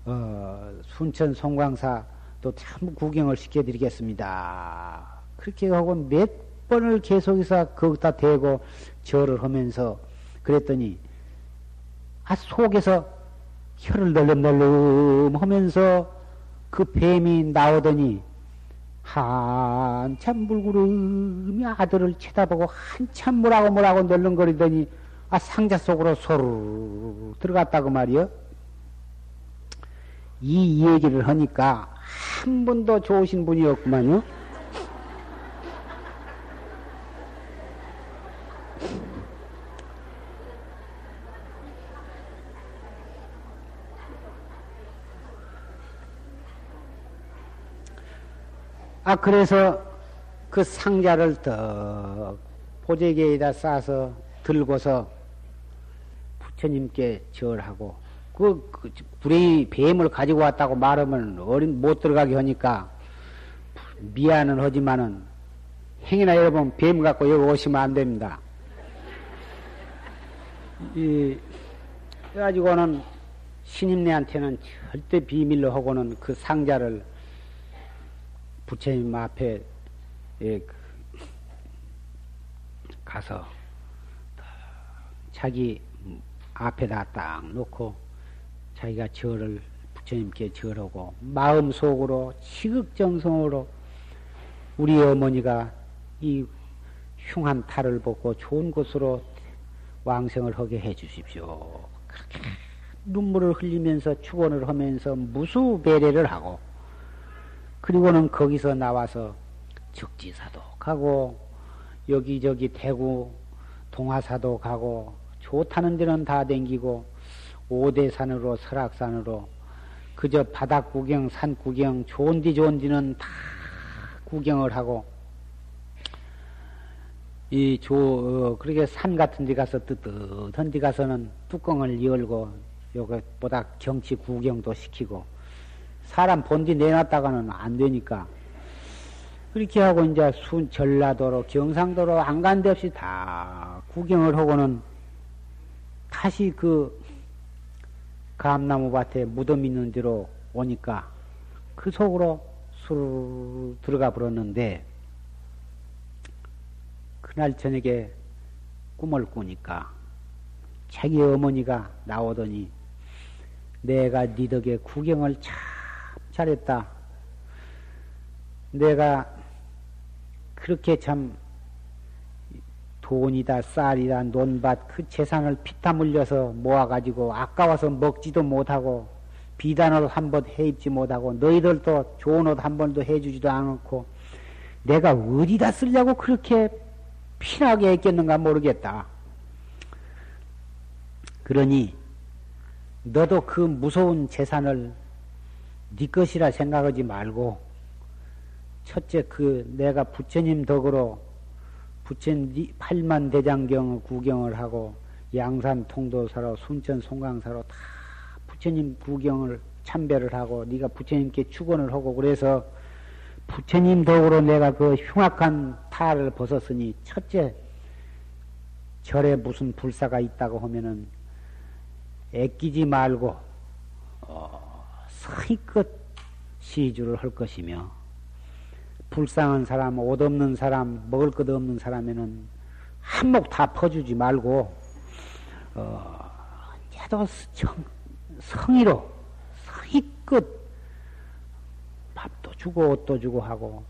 어, 순천 송광사 도 참 구경을 시켜드리겠습니다. 그렇게 하고 몇 번을 계속해서 거기다 대고 절을 하면서 그랬더니 아 속에서 혀를 널름널름 하면서 그 뱀이 나오더니 한참 물구름이 아들을 쳐다보고 한참 뭐라고 뭐라고 널렁거리더니 아 상자 속으로 소르 들어갔다고 말이요. 이 얘기를 하니까 한 분도 좋으신 분이 없구만요. 아, 그래서 그 상자를 더 보재기에다 싸서 들고서 부처님께 절하고 그, 그 불의 뱀을 가지고 왔다고 말하면 어린 못 들어가게 하니까 미안은 하지만은 행이나 여러분 뱀 갖고 여기 오시면 안 됩니다. 이, 그래가지고는 신임네한테는 절대 비밀로 하고는 그 상자를 부처님 앞에 예, 그 가서 자기 앞에다 딱 놓고 자기가 절을 부처님께 절하고 마음속으로 시극정성으로 우리 어머니가 이 흉한 탈을 벗고 좋은 곳으로 왕생을 하게 해 주십시오. 그렇게 눈물을 흘리면서 축원을 하면서 무수 배례를 하고 그리고는 거기서 나와서 적지사도 가고 여기저기 대구 동화사도 가고 좋다는 데는 다 댕기고 오대산으로 설악산으로 그저 바닥 구경, 산 구경, 좋은 데 좋은 데는 다 구경을 하고 이 조, 어, 그렇게 산 같은 데 가서 뜨뜻한 데 가서는 뚜껑을 열고 요것보다 경치 구경도 시키고 사람 본디 내놨다가는 안 되니까. 그렇게 하고 이제 순, 전라도로, 경상도로 안 간 데 없이 다 구경을 하고는 다시 그 감나무 밭에 무덤 있는 데로 오니까 그 속으로 술 들어가 버렸는데 그날 저녁에 꿈을 꾸니까 자기 어머니가 나오더니 내가 네 덕에 구경을 참 잘했다. 내가 그렇게 참 돈이다, 쌀이다, 논밭 그 재산을 피땀 흘려서 모아가지고 아까워서 먹지도 못하고 비단을 한 번 해입지 못하고 너희들도 좋은 옷 한 번도 해주지도 않고 내가 어디다 쓰려고 그렇게 피나게 했겠는가 모르겠다. 그러니 너도 그 무서운 재산을 네 것이라 생각하지 말고 첫째 그 내가 부처님 덕으로 부처님 팔만 대장경 구경을 하고 양산 통도사로 순천 송강사로 다 부처님 구경을 참배를 하고 네가 부처님께 축원을 하고 그래서 부처님 덕으로 내가 그 흉악한 탈을 벗었으니 첫째 절에 무슨 불사가 있다고 하면은 애끼지 말고 어, 성의껏 시주를 할 것이며 불쌍한 사람, 옷 없는 사람, 먹을 것 없는 사람에는 한몫 다 퍼주지 말고 어, 야도 성의로 성의껏 밥도 주고 옷도 주고 하고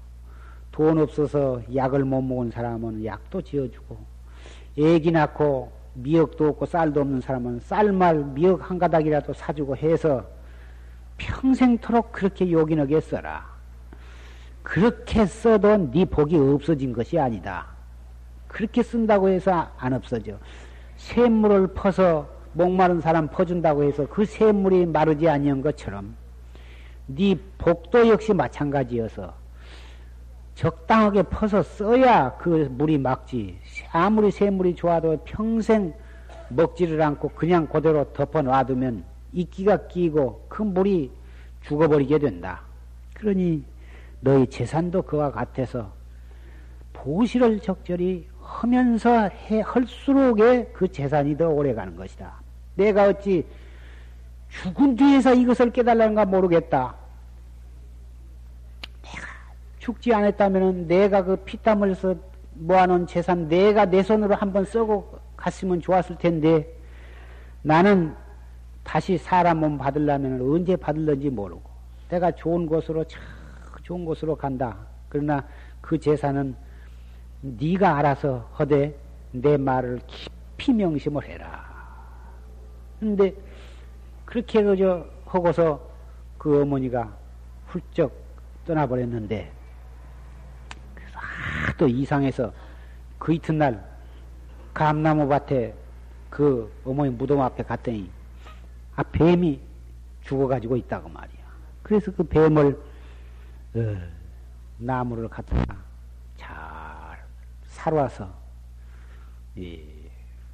돈 없어서 약을 못 먹은 사람은 약도 지어주고 애기 낳고 미역도 없고 쌀도 없는 사람은 쌀말 미역 한 가닥이라도 사주고 해서 평생토록 그렇게 요긴하게 써라. 그렇게 써도 네 복이 없어진 것이 아니다. 그렇게 쓴다고 해서 안 없어져. 샘물을 퍼서 목마른 사람 퍼준다고 해서 그 샘물이 마르지 아니한 것처럼 네 복도 역시 마찬가지여서 적당하게 퍼서 써야 그 물이 막지. 아무리 샘물이 좋아도 평생 먹지를 않고 그냥 그대로 덮어 놔두면 이끼가 끼고 그 물이 죽어버리게 된다. 그러니 너희 재산도 그와 같아서 보시를 적절히 하면서 해, 할수록에 그 재산이 더 오래 가는 것이다. 내가 어찌 죽은 뒤에서 이것을 깨달는가 모르겠다. 내가 죽지 않았다면 내가 그 피땀 흘려서 모아놓은 재산 내가 내 손으로 한번 쓰고 갔으면 좋았을 텐데 나는 다시 사람 몸 받으려면 언제 받을는지 모르고 내가 좋은 곳으로 참 좋은 곳으로 간다. 그러나 그 재산은 네가 알아서 허되 내 말을 깊이 명심을 해라. 근데 그렇게 그저 하고서 그 어머니가 훌쩍 떠나버렸는데 그래서 하도 이상해서 그 이튿날 감나무 밭에 그 어머니 무덤 앞에 갔더니 아 뱀이 죽어가지고 있다고 말이야. 그래서 그 뱀을 어, 나무를 갖다가 잘 살아서 이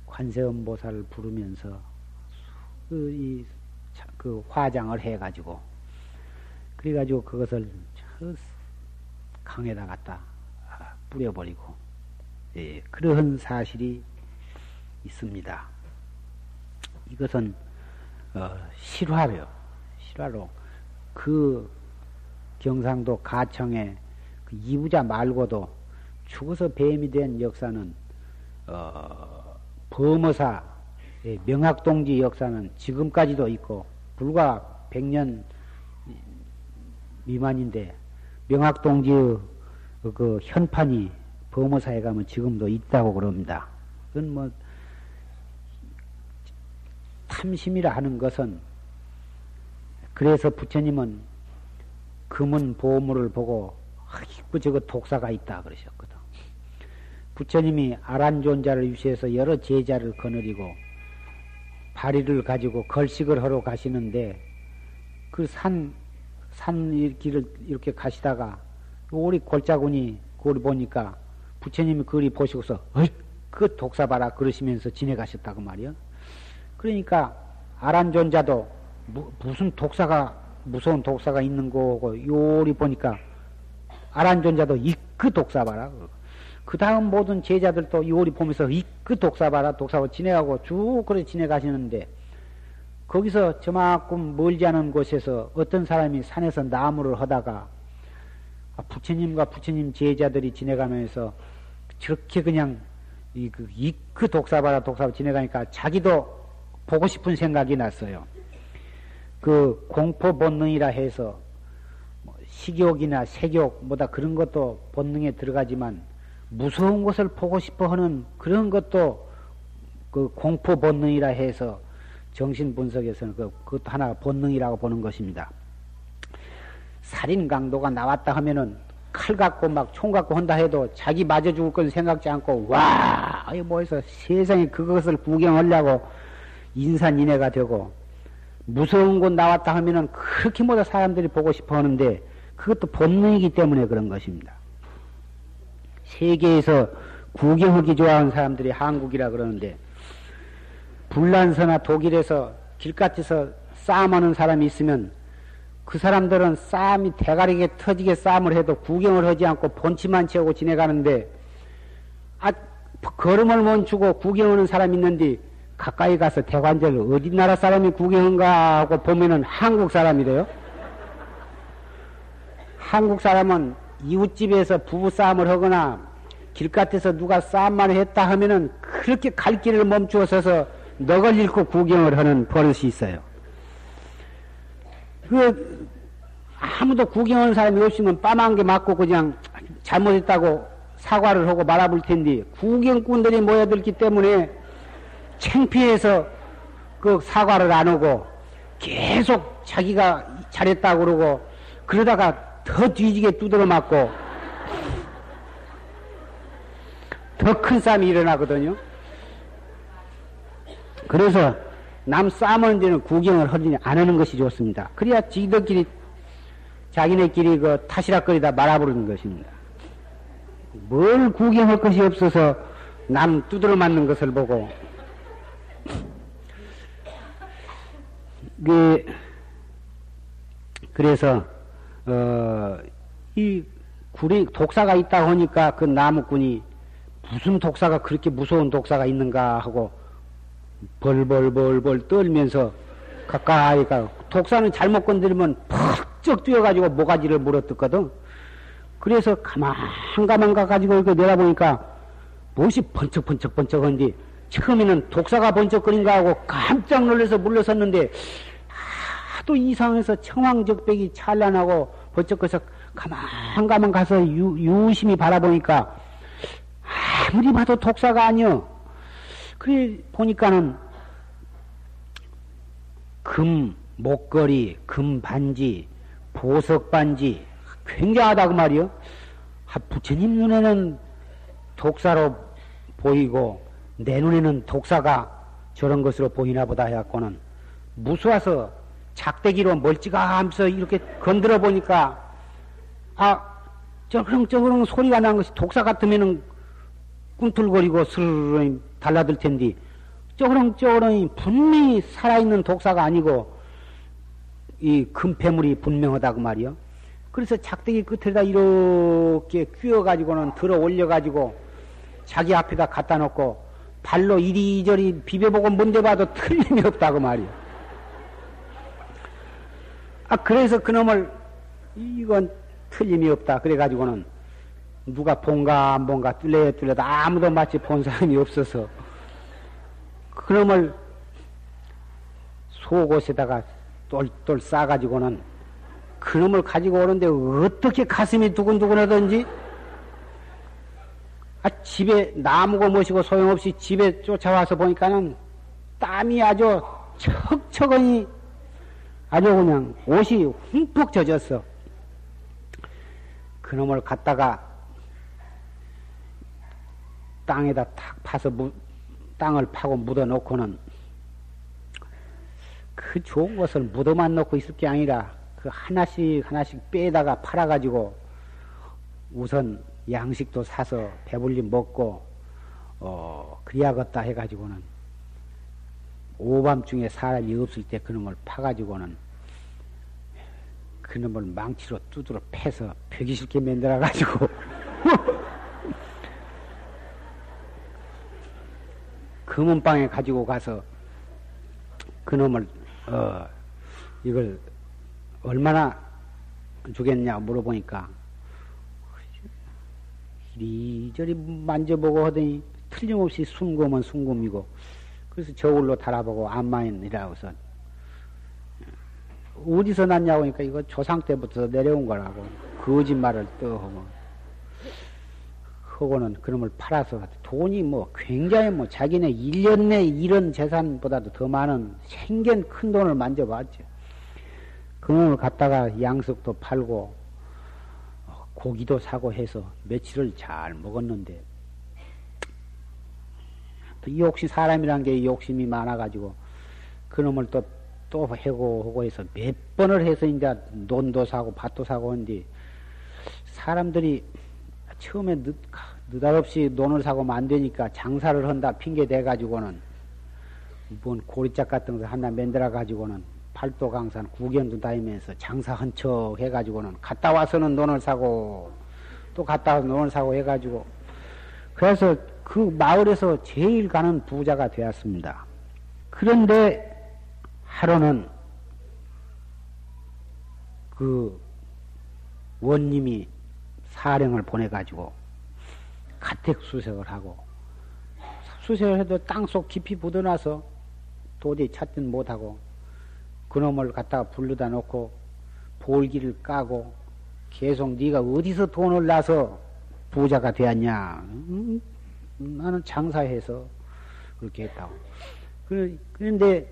관세음보살을 부르면서 그, 이, 그 화장을 해가지고 그래가지고 그것을 저 강에다 갖다 뿌려버리고 예, 그러한 사실이 있습니다. 이것은 어, 실화요. 실화로 그 경상도 가청의 그 이부자 말고도 죽어서 뱀이 된 역사는 어, 범어사 예, 명학동지 역사는 지금까지도 있고 불과 100년 미만인데 명학동지의 그 현판이 범어사에 가면 지금도 있다고 그럽니다. 그건 뭐 탐심이라 하는 것은 그래서 부처님은 금은 보물을 보고 아이고 저거 독사가 있다 그러셨거든. 부처님이 아란존자를 위시해서 여러 제자를 거느리고 바리를 가지고 걸식을 하러 가시는데 그 산, 산 길을 이렇게 가시다가 우리 골짜구니 그걸 보니까 부처님이 그리 보시고서 그 독사 봐라 그러시면서 지내가셨다고 말이요. 그러니까 아란존자도 무, 무슨 독사가 무서운 독사가 있는 거고 요리 보니까 아란존자도 이그 독사 봐라. 그 다음 모든 제자들도 요리 보면서 이그 독사 봐라 독사고 지내가고 쭉 그래 지내가시는데 거기서 저만큼 멀지 않은 곳에서 어떤 사람이 산에서 나무를 하다가 아, 부처님과 부처님 제자들이 지내가면서 저렇게 그냥 이그 그 독사 봐라 독사 지내가니까 자기도 보고 싶은 생각이 났어요. 그 공포 본능이라 해서 뭐 식욕이나 색욕 뭐다 그런 것도 본능에 들어가지만 무서운 것을 보고 싶어 하는 그런 것도 그 공포 본능이라 해서 정신 분석에서는 그, 그것도 하나 본능이라고 보는 것입니다. 살인 강도가 나왔다 하면은 칼 갖고 막 총 갖고 한다 해도 자기 맞아 죽을 건 생각지 않고 와, 이 뭐 해서 세상에 그것을 구경하려고 인산인해가 되고 무서운 곳 나왔다 하면은 그렇게 모두 사람들이 보고 싶어 하는데 그것도 본능이기 때문에 그런 것입니다. 세계에서 구경하기 좋아하는 사람들이 한국이라 그러는데 불란서나 독일에서 길가에서 싸움하는 사람이 있으면 그 사람들은 싸움이 대가리게 터지게 싸움을 해도 구경을 하지 않고 본치만 채우고 지내가는데 아 걸음을 멈추고 구경하는 사람이 있는데 가까이 가서 대관절 어디 나라 사람이 구경한가 하고 보면은 한국 사람이래요. 한국 사람은 이웃집에서 부부 싸움을 하거나 길가에서 누가 싸움만 했다 하면은 그렇게 갈 길을 멈추어 서서 넋을 잃고 구경을 하는 버릇이 있어요. 그, 아무도 구경하는 사람이 없으면 빠만 게 맞고 그냥 잘못했다고 사과를 하고 말아볼 텐데 구경꾼들이 모여들기 때문에 창피해서 그 사과를 안 하고 계속 자기가 잘했다고 그러고 그러다가 더 뒤지게 두드러 맞고 더 큰 싸움이 일어나거든요. 그래서 남 싸우는 데는 구경을 하지 안 하는 것이 좋습니다. 그래야 지들끼리 자기네끼리 그 타시락거리다 말아버리는 것입니다. 뭘 구경할 것이 없어서 남 두드러 맞는 것을 보고 그 그래서 어, 이 굴이 독사가 있다 하니까 그 나무꾼이 무슨 독사가 그렇게 무서운 독사가 있는가 하고 벌벌벌벌 떨면서 가까이 가. 독사는 잘못 건드리면 퍽쩍 뛰어가지고 모가지를 물어뜯거든. 그래서 가만 가만 가가지고 이렇게 내다보니까 무엇이 번쩍번쩍번쩍한디 처음에는 독사가 번쩍거린가 하고 깜짝 놀라서 물러섰는데 하도 이상해서 청황적백이 찬란하고 번쩍거려서 가만 가만 가서 유, 유심히 바라보니까 아무리 봐도 독사가 아니여. 그래 보니까는 금 목걸이, 금 반지, 보석 반지 굉장하다 그 말이요. 아, 부처님 눈에는 독사로 보이고 내 눈에는 독사가 저런 것으로 보이나 보다 해갖고는 무서워서 작대기로 멀찌감서 이렇게 건드려 보니까 아 쩌그렁쩌그렁 소리가 난 것이 독사 같으면은 꿈틀거리고 스르르 달라들 텐데 쩌그렁쩌그렁 분명히 살아있는 독사가 아니고 이 금폐물이 분명하다고 말이요. 그래서 작대기 끝에다 이렇게 끼워가지고는 들어 올려가지고 자기 앞에다 갖다 놓고 발로 이리저리 비벼보고 문대 봐도 틀림이 없다고 말이요. 아, 그래서 그놈을 이건 틀림이 없다. 그래가지고는 누가 본가 안 본가 뚫려 뚫려도 아무도 마치 본 사람이 없어서 그놈을 속옷에다가 똘똘 싸가지고는 그놈을 가지고 오는데 어떻게 가슴이 두근두근하던지 아, 집에 나무고 뭐시고 소용없이 집에 쫓아와서 보니까는 땀이 아주 척척하니 아주 그냥 옷이 흠뻑 젖었어. 그놈을 갖다가 땅에다 탁 파서 무, 땅을 파고 묻어 놓고는 그 좋은 것을 묻어만 놓고 있을 게 아니라 그 하나씩 하나씩 빼다가 팔아가지고 우선 양식도 사서 배불리 먹고 어 그리야겠다 해가지고는 오밤중에 사람이 없을 때 그놈을 파가지고는 그놈을 망치로 두드러 패서 벽이 싫게 만들어가지고. 금은방에 가지고 가서 그놈을 어 이걸 얼마나 주겠냐 물어보니까 이리저리 만져보고 하더니 틀림없이 순금은 순금이고 그래서 저울로 달아보고 안마인이라고서 어디서 났냐고 하니까 이거 조상 때부터 내려온 거라고 거짓말을 또 하고 하고는 그놈을 팔아서 돈이 뭐 굉장히 뭐 자기네 1년 내 이런 재산보다도 더 많은 생견 큰 돈을 만져봤죠. 그놈을 갖다가 양석도 팔고 고기도 사고 해서 며칠을 잘 먹었는데 또 욕심 사람이란 게 욕심이 많아가지고 그놈을 또 또 해고 하고 해서 몇 번을 해서 이제 논도 사고 밭도 사고 한데 사람들이 처음에 늦, 느닷없이 논을 사고 만되니까 장사를 한다 핑계 대 가지고는 뭔 고리짝 같은 거 하나 만들어 가지고는 팔도 강산 구경도 다니면서 장사 한 척 해가지고는 갔다 와서는 논을 사고 또 갔다 와서 논을 사고 해가지고 그래서 그 마을에서 제일 가는 부자가 되었습니다. 그런데 하루는 그 원님이 사령을 보내가지고 가택 수색을 하고 수색을 해도 땅속 깊이 묻어나서 도저히 찾든 못하고 그놈을 갖다가 불러다 놓고 볼기를 까고 계속 네가 어디서 돈을 나서 부자가 되었냐? 음, 나는 장사해서 그렇게 했다고. 그런데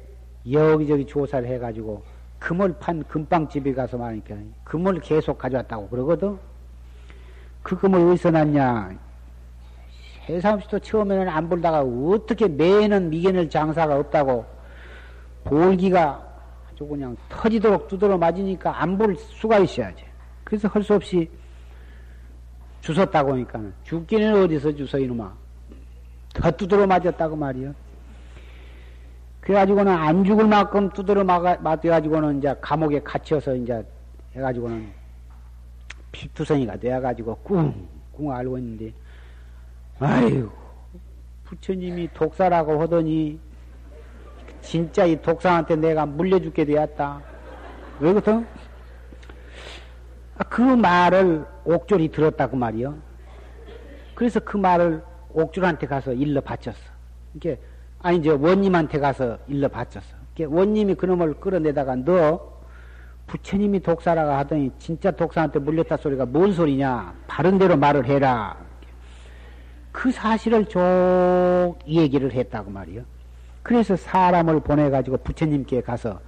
여기저기 조사를 해가지고 금을 판 금빵집에 가서 말하니까 금을 계속 가져왔다고 그러거든. 그 금을 어디서 났냐? 세상없이도 처음에는 안 불다가 어떻게 매는 미견을 장사가 없다고 볼기가 아주 그냥 터지도록 두드러 맞으니까 안 볼 수가 있어야지. 그래서 할 수 없이 주웠다고 하니까 죽기는 어디서 주워 이놈아. 더 두드러 맞았다고 말이요. 그래가지고는 안 죽을 만큼 두드러 맞아가지고는 이제 감옥에 갇혀서 이제 해가지고는 피투성이가 되어가지고 꿍꿍 알고 있는데, 아이고, 부처님이 독사라고 하더니, 진짜 이 독사한테 내가 물려 죽게 되었다. 왜 그렇든 아, 그 말을 옥졸이 들었다고 말이요. 그래서 그 말을 옥졸한테 가서 일러 바쳤어. 이게 아니 저 원님한테 가서 일러 바쳤어. 이게 원님이 그놈을 끌어내다가 너 부처님이 독사라고 하더니 진짜 독사한테 물렸다 소리가 뭔 소리냐? 바른 대로 말을 해라. 그 사실을 쭉 얘기를 했다고 말이요. 그래서 사람을 보내가지고 부처님께 가서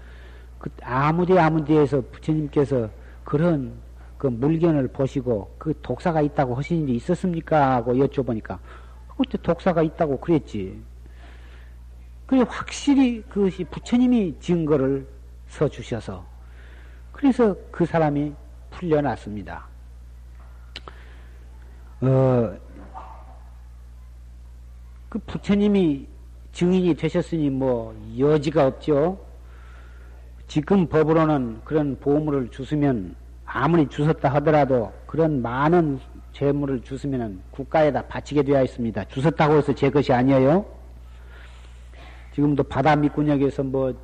그 아무데 아무데에서 부처님께서 그런 그 물견을 보시고 그 독사가 있다고 하신 일이 있었습니까? 하고 여쭤보니까 그때 독사가 있다고 그랬지. 그래 확실히 그것이 부처님이 증거를 서 주셔서 그래서 그 사람이 풀려났습니다. 어, 그 부처님이 증인이 되셨으니 뭐 여지가 없죠. 지금 법으로는 그런 보물을 주시면 아무리 주셨다 하더라도 그런 많은 재물을 주시면 국가에다 바치게 되어 있습니다. 주셨다고 해서 제 것이 아니에요. 지금도 바다 밑구녕에서 뭐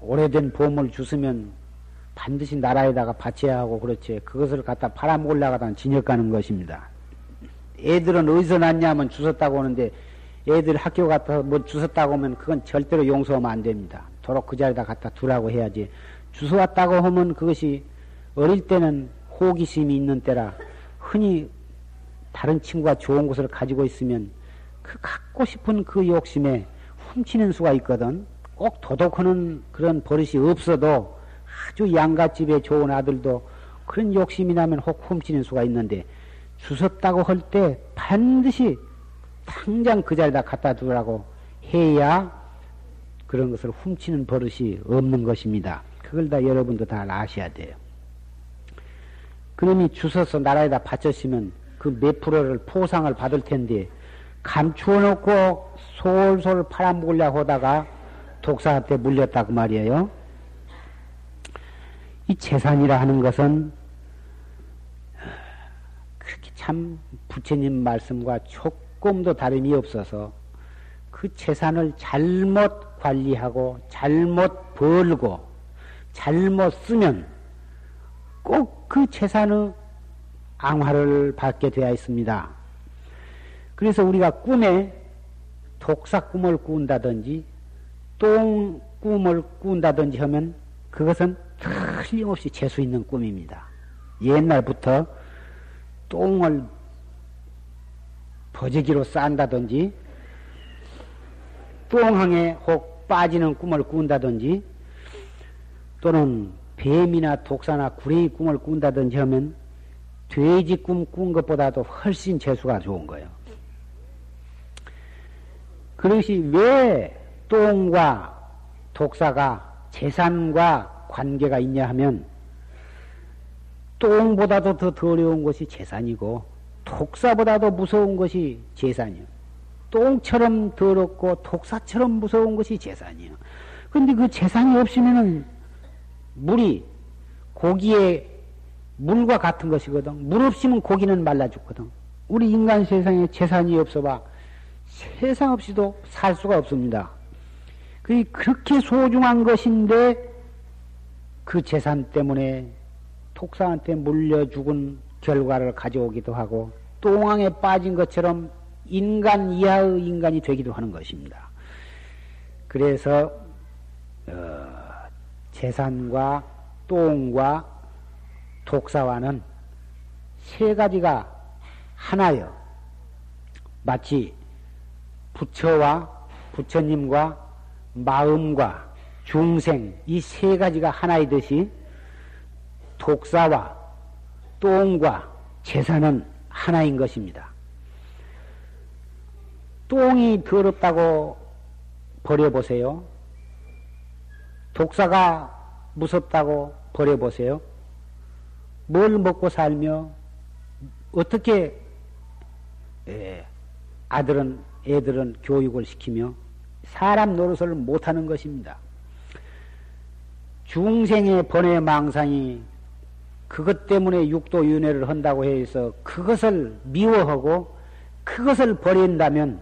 오래된 보물 주시면 반드시 나라에다가 바쳐야 하고 그렇지. 그것을 갖다 팔아먹으려고 진역 가는 것입니다. 애들은 어디서 났냐면 주셨다고 하는데 애들 학교 갔다 뭐 주웠다고 하면 그건 절대로 용서하면 안 됩니다. 도로 그 자리에다 갖다 두라고 해야지. 주워왔다고 하면 그것이 어릴 때는 호기심이 있는 때라 흔히 다른 친구가 좋은 것을 가지고 있으면 그 갖고 싶은 그 욕심에 훔치는 수가 있거든. 꼭 도덕하는 그런 버릇이 없어도 아주 양갓집에 좋은 아들도 그런 욕심이 나면 혹 훔치는 수가 있는데 주웠다고 할 때 반드시 당장 그 자리에다 갖다 두라고 해야 그런 것을 훔치는 버릇이 없는 것입니다. 그걸 다 여러분도 다 아셔야 돼요. 그놈이 주워서 나라에다 바쳤으면 그 몇 프로를 포상을 받을 텐데 감추어 놓고 솔솔 팔아먹으려고 하다가 독사한테 물렸다고 말이에요. 이 재산이라 하는 것은 그렇게 참 부처님 말씀과 촉 조금도 다름이 없어서 그 재산을 잘못 관리하고 잘못 벌고 잘못 쓰면 꼭 그 재산의 앙화를 받게 되어 있습니다. 그래서 우리가 꿈에 독사 꿈을 꾼다든지 똥 꿈을 꾼다든지 하면 그것은 틀림없이 재수 있는 꿈입니다. 옛날부터 똥을 버저기로 싼다든지 똥항에 혹 빠지는 꿈을 꾼다든지 또는 뱀이나 독사나 구레이 꿈을 꾼다든지 하면 돼지 꿈 꾼 것보다도 훨씬 재수가 좋은 거예요. 그것이 왜 똥과 독사가 재산과 관계가 있냐 하면 똥보다도 더 더러운 것이 재산이고 독사보다도 무서운 것이 재산이요. 똥처럼 더럽고 독사처럼 무서운 것이 재산이요. 근데 그 재산이 없으면은 물이 고기에 물과 같은 것이거든. 물 없으면 고기는 말라 죽거든. 우리 인간 세상에 재산이 없어 봐 세상 없이도 살 수가 없습니다. 그 그렇게 소중한 것인데 그 재산 때문에 독사한테 물려 죽은 결과를 가져오기도 하고 똥왕에 빠진 것처럼 인간 이하의 인간이 되기도 하는 것입니다. 그래서 어, 재산과 똥과 독사와는 세 가지가 하나여 마치 부처와 부처님과 마음과 중생 이 세 가지가 하나이듯이 독사와 똥과 재산은 하나인 것입니다. 똥이 더럽다고 버려보세요. 독사가 무섭다고 버려보세요. 뭘 먹고 살며 어떻게 아들은 애들은 교육을 시키며 사람 노릇을 못하는 것입니다. 중생의 번외 망상이 그것 때문에 육도윤회를 한다고 해서 그것을 미워하고 그것을 버린다면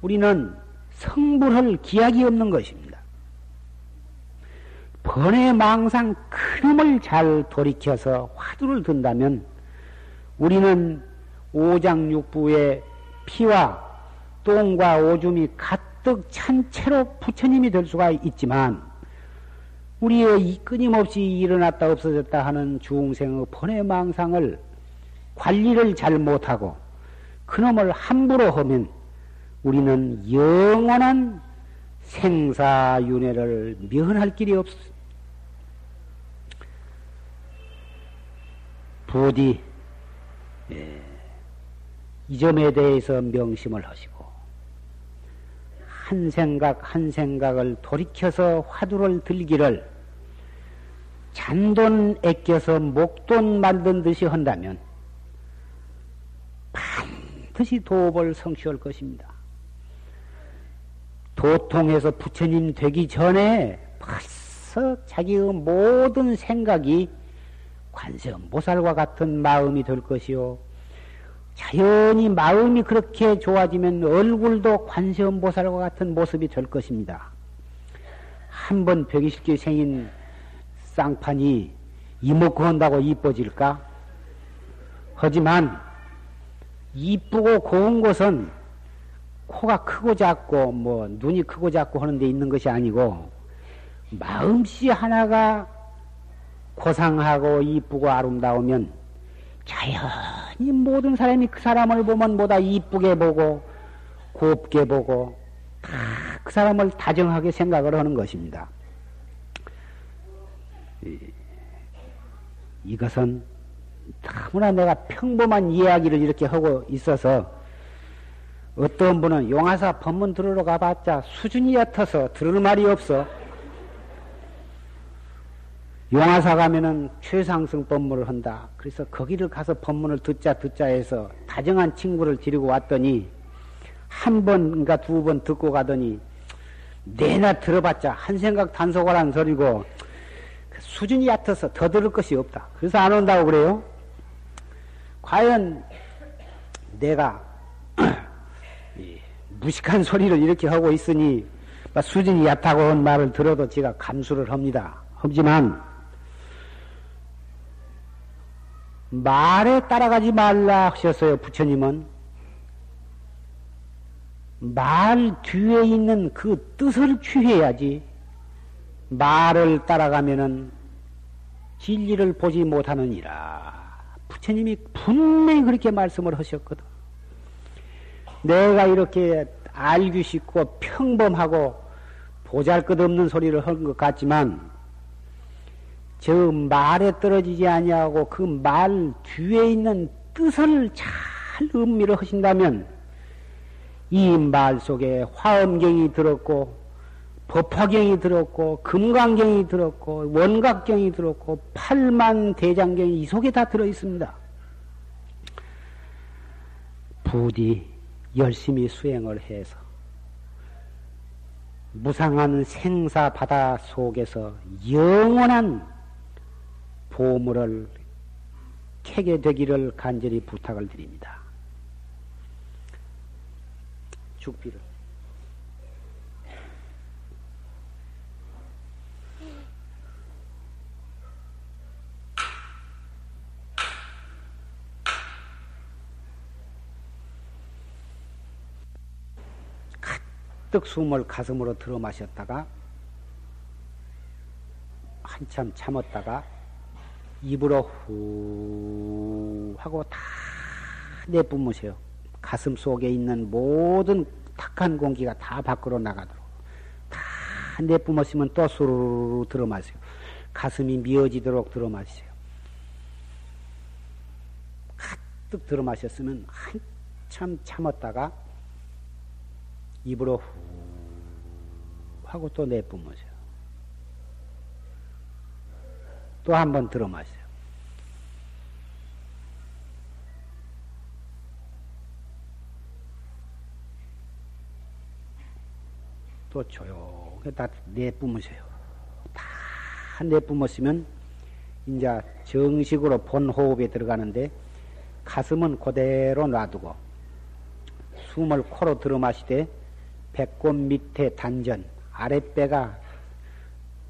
우리는 성불할 기약이 없는 것입니다. 번외 망상 큰놈을 잘 돌이켜서 화두를 든다면 우리는 오장육부의 피와 똥과 오줌이 가득 찬 채로 부처님이 될 수가 있지만 우리의 끊임없이 일어났다 없어졌다 하는 중생의 번외 망상을 관리를 잘 못하고 그놈을 함부로 하면 우리는 영원한 생사윤회를 면할 길이 없습니다. 부디 예, 이 점에 대해서 명심을 하시고 한 생각 한 생각을 돌이켜서 화두를 들기를 잔돈 애껴서 목돈 만든 듯이 한다면 반드시 도업을 성취할 것입니다. 도통해서 부처님 되기 전에 벌써 자기의 모든 생각이 관세음보살과 같은 마음이 될 것이요. 자연히 마음이 그렇게 좋아지면 얼굴도 관세음보살과 같은 모습이 될 것입니다. 한번 벽이 쉽게 생긴 쌍판이 이목구 한다고 이뻐질까? 하지만 이쁘고 고운 것은 코가 크고 작고 뭐 눈이 크고 작고 하는 데 있는 것이 아니고 마음씨 하나가 고상하고 이쁘고 아름다우면 자연 히 모든 사람이 그 사람을 보면 보다 이쁘게 보고 곱게 보고 다 그 사람을 다정하게 생각을 하는 것입니다. 이것은 너무나 내가 평범한 이야기를 이렇게 하고 있어서 어떤 분은 용화사 법문 들으러 가봤자 수준이 얕아서 들을 말이 없어. 용화사 가면은 최상승 법문을 한다. 그래서 거기를 가서 법문을 듣자 듣자 해서 다정한 친구를 데리고 왔더니 한 번인가 두 번 듣고 가더니 내나 들어봤자 한 생각 단속하라는 소리고 수준이 얕아서 더 들을 것이 없다. 그래서 안 온다고 그래요. 과연 내가 무식한 소리를 이렇게 하고 있으니 수준이 얕다고 한 말을 들어도 제가 감수를 합니다. 하지만 말에 따라가지 말라 하셨어요, 부처님은. 말 뒤에 있는 그 뜻을 취해야지. 말을 따라가면은 진리를 보지 못하느니라. 부처님이 분명히 그렇게 말씀을 하셨거든. 내가 이렇게 알기 쉽고 평범하고 보잘 것 없는 소리를 한 것 같지만 저 말에 떨어지지 아니하고 그 말 뒤에 있는 뜻을 잘 음미를 하신다면 이 말 속에 화엄경이 들었고 법화경이 들었고 금강경이 들었고 원각경이 들었고 팔만 대장경이 이 속에 다 들어 있습니다. 부디 열심히 수행을 해서 무상한 생사 바다 속에서 영원한 보물을 캐게 되기를 간절히 부탁을 드립니다. 죽비를. 숨을 가슴으로 들어 마셨다가 한참 참았다가 입으로 후 하고 다 내뿜으세요. 가슴 속에 있는 모든 탁한 공기가 다 밖으로 나가도록 다 내뿜었으면 또 수르르 들어 마세요. 가슴이 미어지도록 들어 마세요. 가득 들어 마셨으면 한참 참았다가 입으로 후 하고 또 내뿜으세요. 또 한 번 들어 마세요. 또 조용히 다 내뿜으세요. 다 내뿜었으면 이제 정식으로 본 호흡에 들어가는데 가슴은 그대로 놔두고 숨을 코로 들어 마시되 배꼽 밑에 단전 아랫배가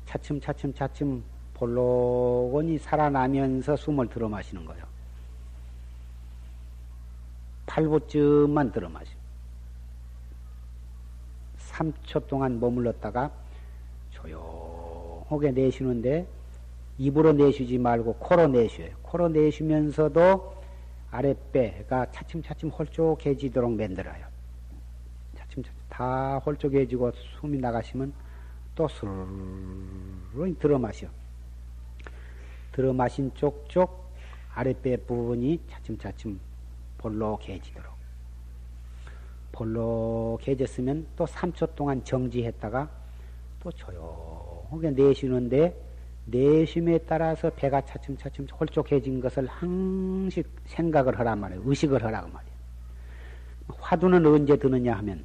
차츰 차츰 차츰 볼록원이 살아나면서 숨을 들어 마시는 거예요. 팔부쯤만 들어 마시고 3초 동안 머물렀다가 조용하게 내쉬는데 입으로 내쉬지 말고 코로 내쉬어요. 코로 내쉬면서도 아랫배가 차츰차츰 홀쭉해지도록 만들어요. 차츰차츰 다 홀쭉해지고 숨이 나가시면 또 스르르 들어 마셔. 들어 마신 쪽쪽 아랫배 부분이 차츰차츰 볼록해지도록. 볼록해졌으면 또 3초 동안 정지했다가 또 조용하게 내쉬는데 내심에 따라서 배가 차츰차츰 홀쭉해진 것을 항시 생각을 하란 말이에요. 의식을 하라고 말이에요. 화두는 언제 드느냐 하면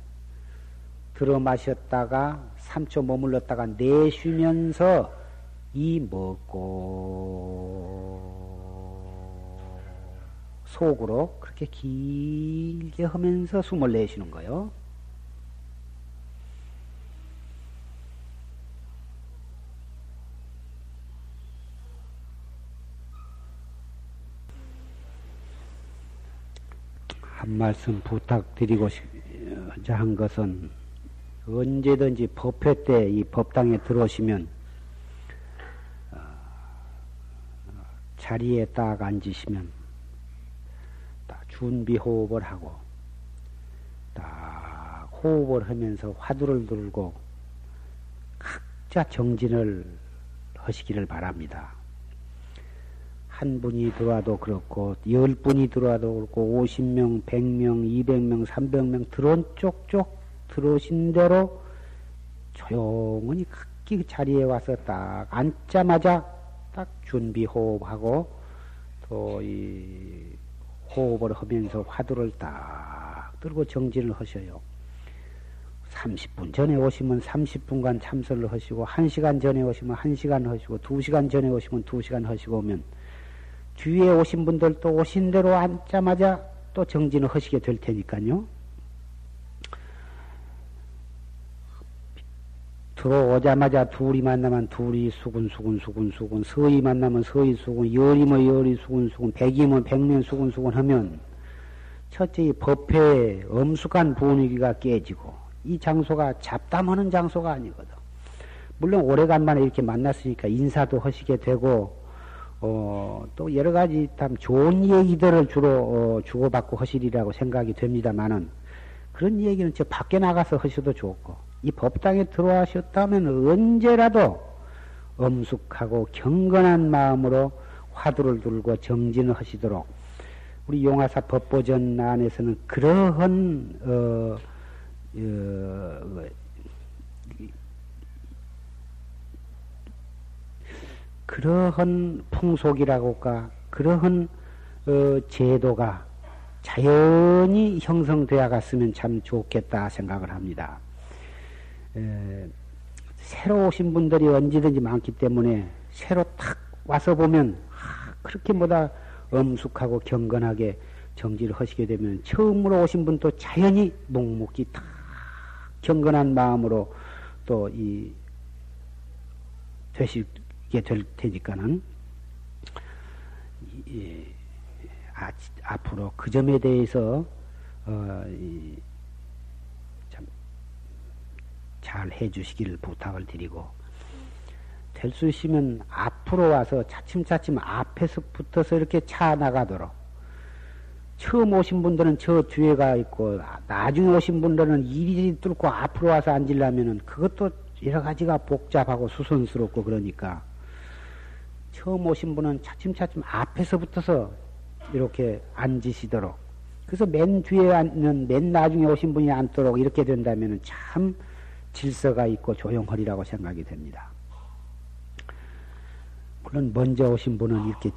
들어 마셨다가 3초 머물렀다가 내쉬면서 이 먹고 속으로 그렇게 길게 하면서 숨을 내쉬는 거예요. 한 말씀 부탁드리고 한 것은 언제든지 법회 때 이 법당에 들어오시면 어, 자리에 딱 앉으시면 딱 준비 호흡을 하고 딱 호흡을 하면서 화두를 들고 각자 정진을 하시기를 바랍니다. 한 분이 들어와도 그렇고, 열 분이 들어와도 그렇고, 오십 명, 백 명, 이백 명, 삼백 명 들어온 쪽쪽 들어오신 대로 조용히 각기 그 자리에 와서 딱 앉자마자 딱 준비 호흡하고 또 이 호흡을 하면서 화두를 딱 들고 정진을 하셔요. 30분 전에 오시면 30분간 참선을 하시고, 1시간 전에 오시면 1시간 하시고, 2시간 전에 오시면 2시간 하시고 오면 뒤에 오신 분들도 오신 대로 앉자마자 또 정진을 하시게 될 테니까요. 들어오자마자 둘이 만나면 둘이 수군 수군 수군 수군 서이 만나면 서이 수군 열이면 열이 수군 수군 백이면 백면 수군 수군 하면 첫째 이 법회의 엄숙한 분위기가 깨지고 이 장소가 잡담하는 장소가 아니거든. 물론 오래간만에 이렇게 만났으니까 인사도 하시게 되고 어, 또 여러 가지 참 좋은 얘기들을 주로 어, 주고받고 하시리라고 생각이 됩니다만은 그런 얘기는 저 밖에 나가서 하셔도 좋고 이 법당에 들어와셨다면 언제라도 엄숙하고 경건한 마음으로 화두를 들고 정진을 하시도록 우리 용화사 법보전 안에서는 그러한 어, 어, 그러한 풍속이라고까 그러한 어, 제도가 자연히 형성되어 갔으면 참 좋겠다 생각을 합니다. 에, 새로 오신 분들이 언제든지 많기 때문에 새로 탁 와서 보면 아, 그렇게 보다 엄숙하고 경건하게 정지를 하시게 되면 처음으로 오신 분도 자연히 묵묵히 탁 경건한 마음으로 또 이 되시 있게 될 테니까는 예, 아, 앞으로 그 점에 대해서 어, 잘 해주시기를 부탁을 드리고 될 수 있으면 앞으로 와서 차츰차츰 앞에서 붙어서 이렇게 차 나가도록 처음 오신 분들은 저 뒤에 가 있고 나중에 오신 분들은 이리 뚫고 앞으로 와서 앉으려면은 그것도 여러 가지가 복잡하고 수선스럽고 그러니까 처음 오신 분은 차츰차츰 앞에서 붙어서 이렇게 앉으시도록 그래서 맨 뒤에 앉는 맨 나중에 오신 분이 앉도록 이렇게 된다면 참 질서가 있고 조용하리라고 생각이 됩니다. 물론 먼저 오신 분은 이렇게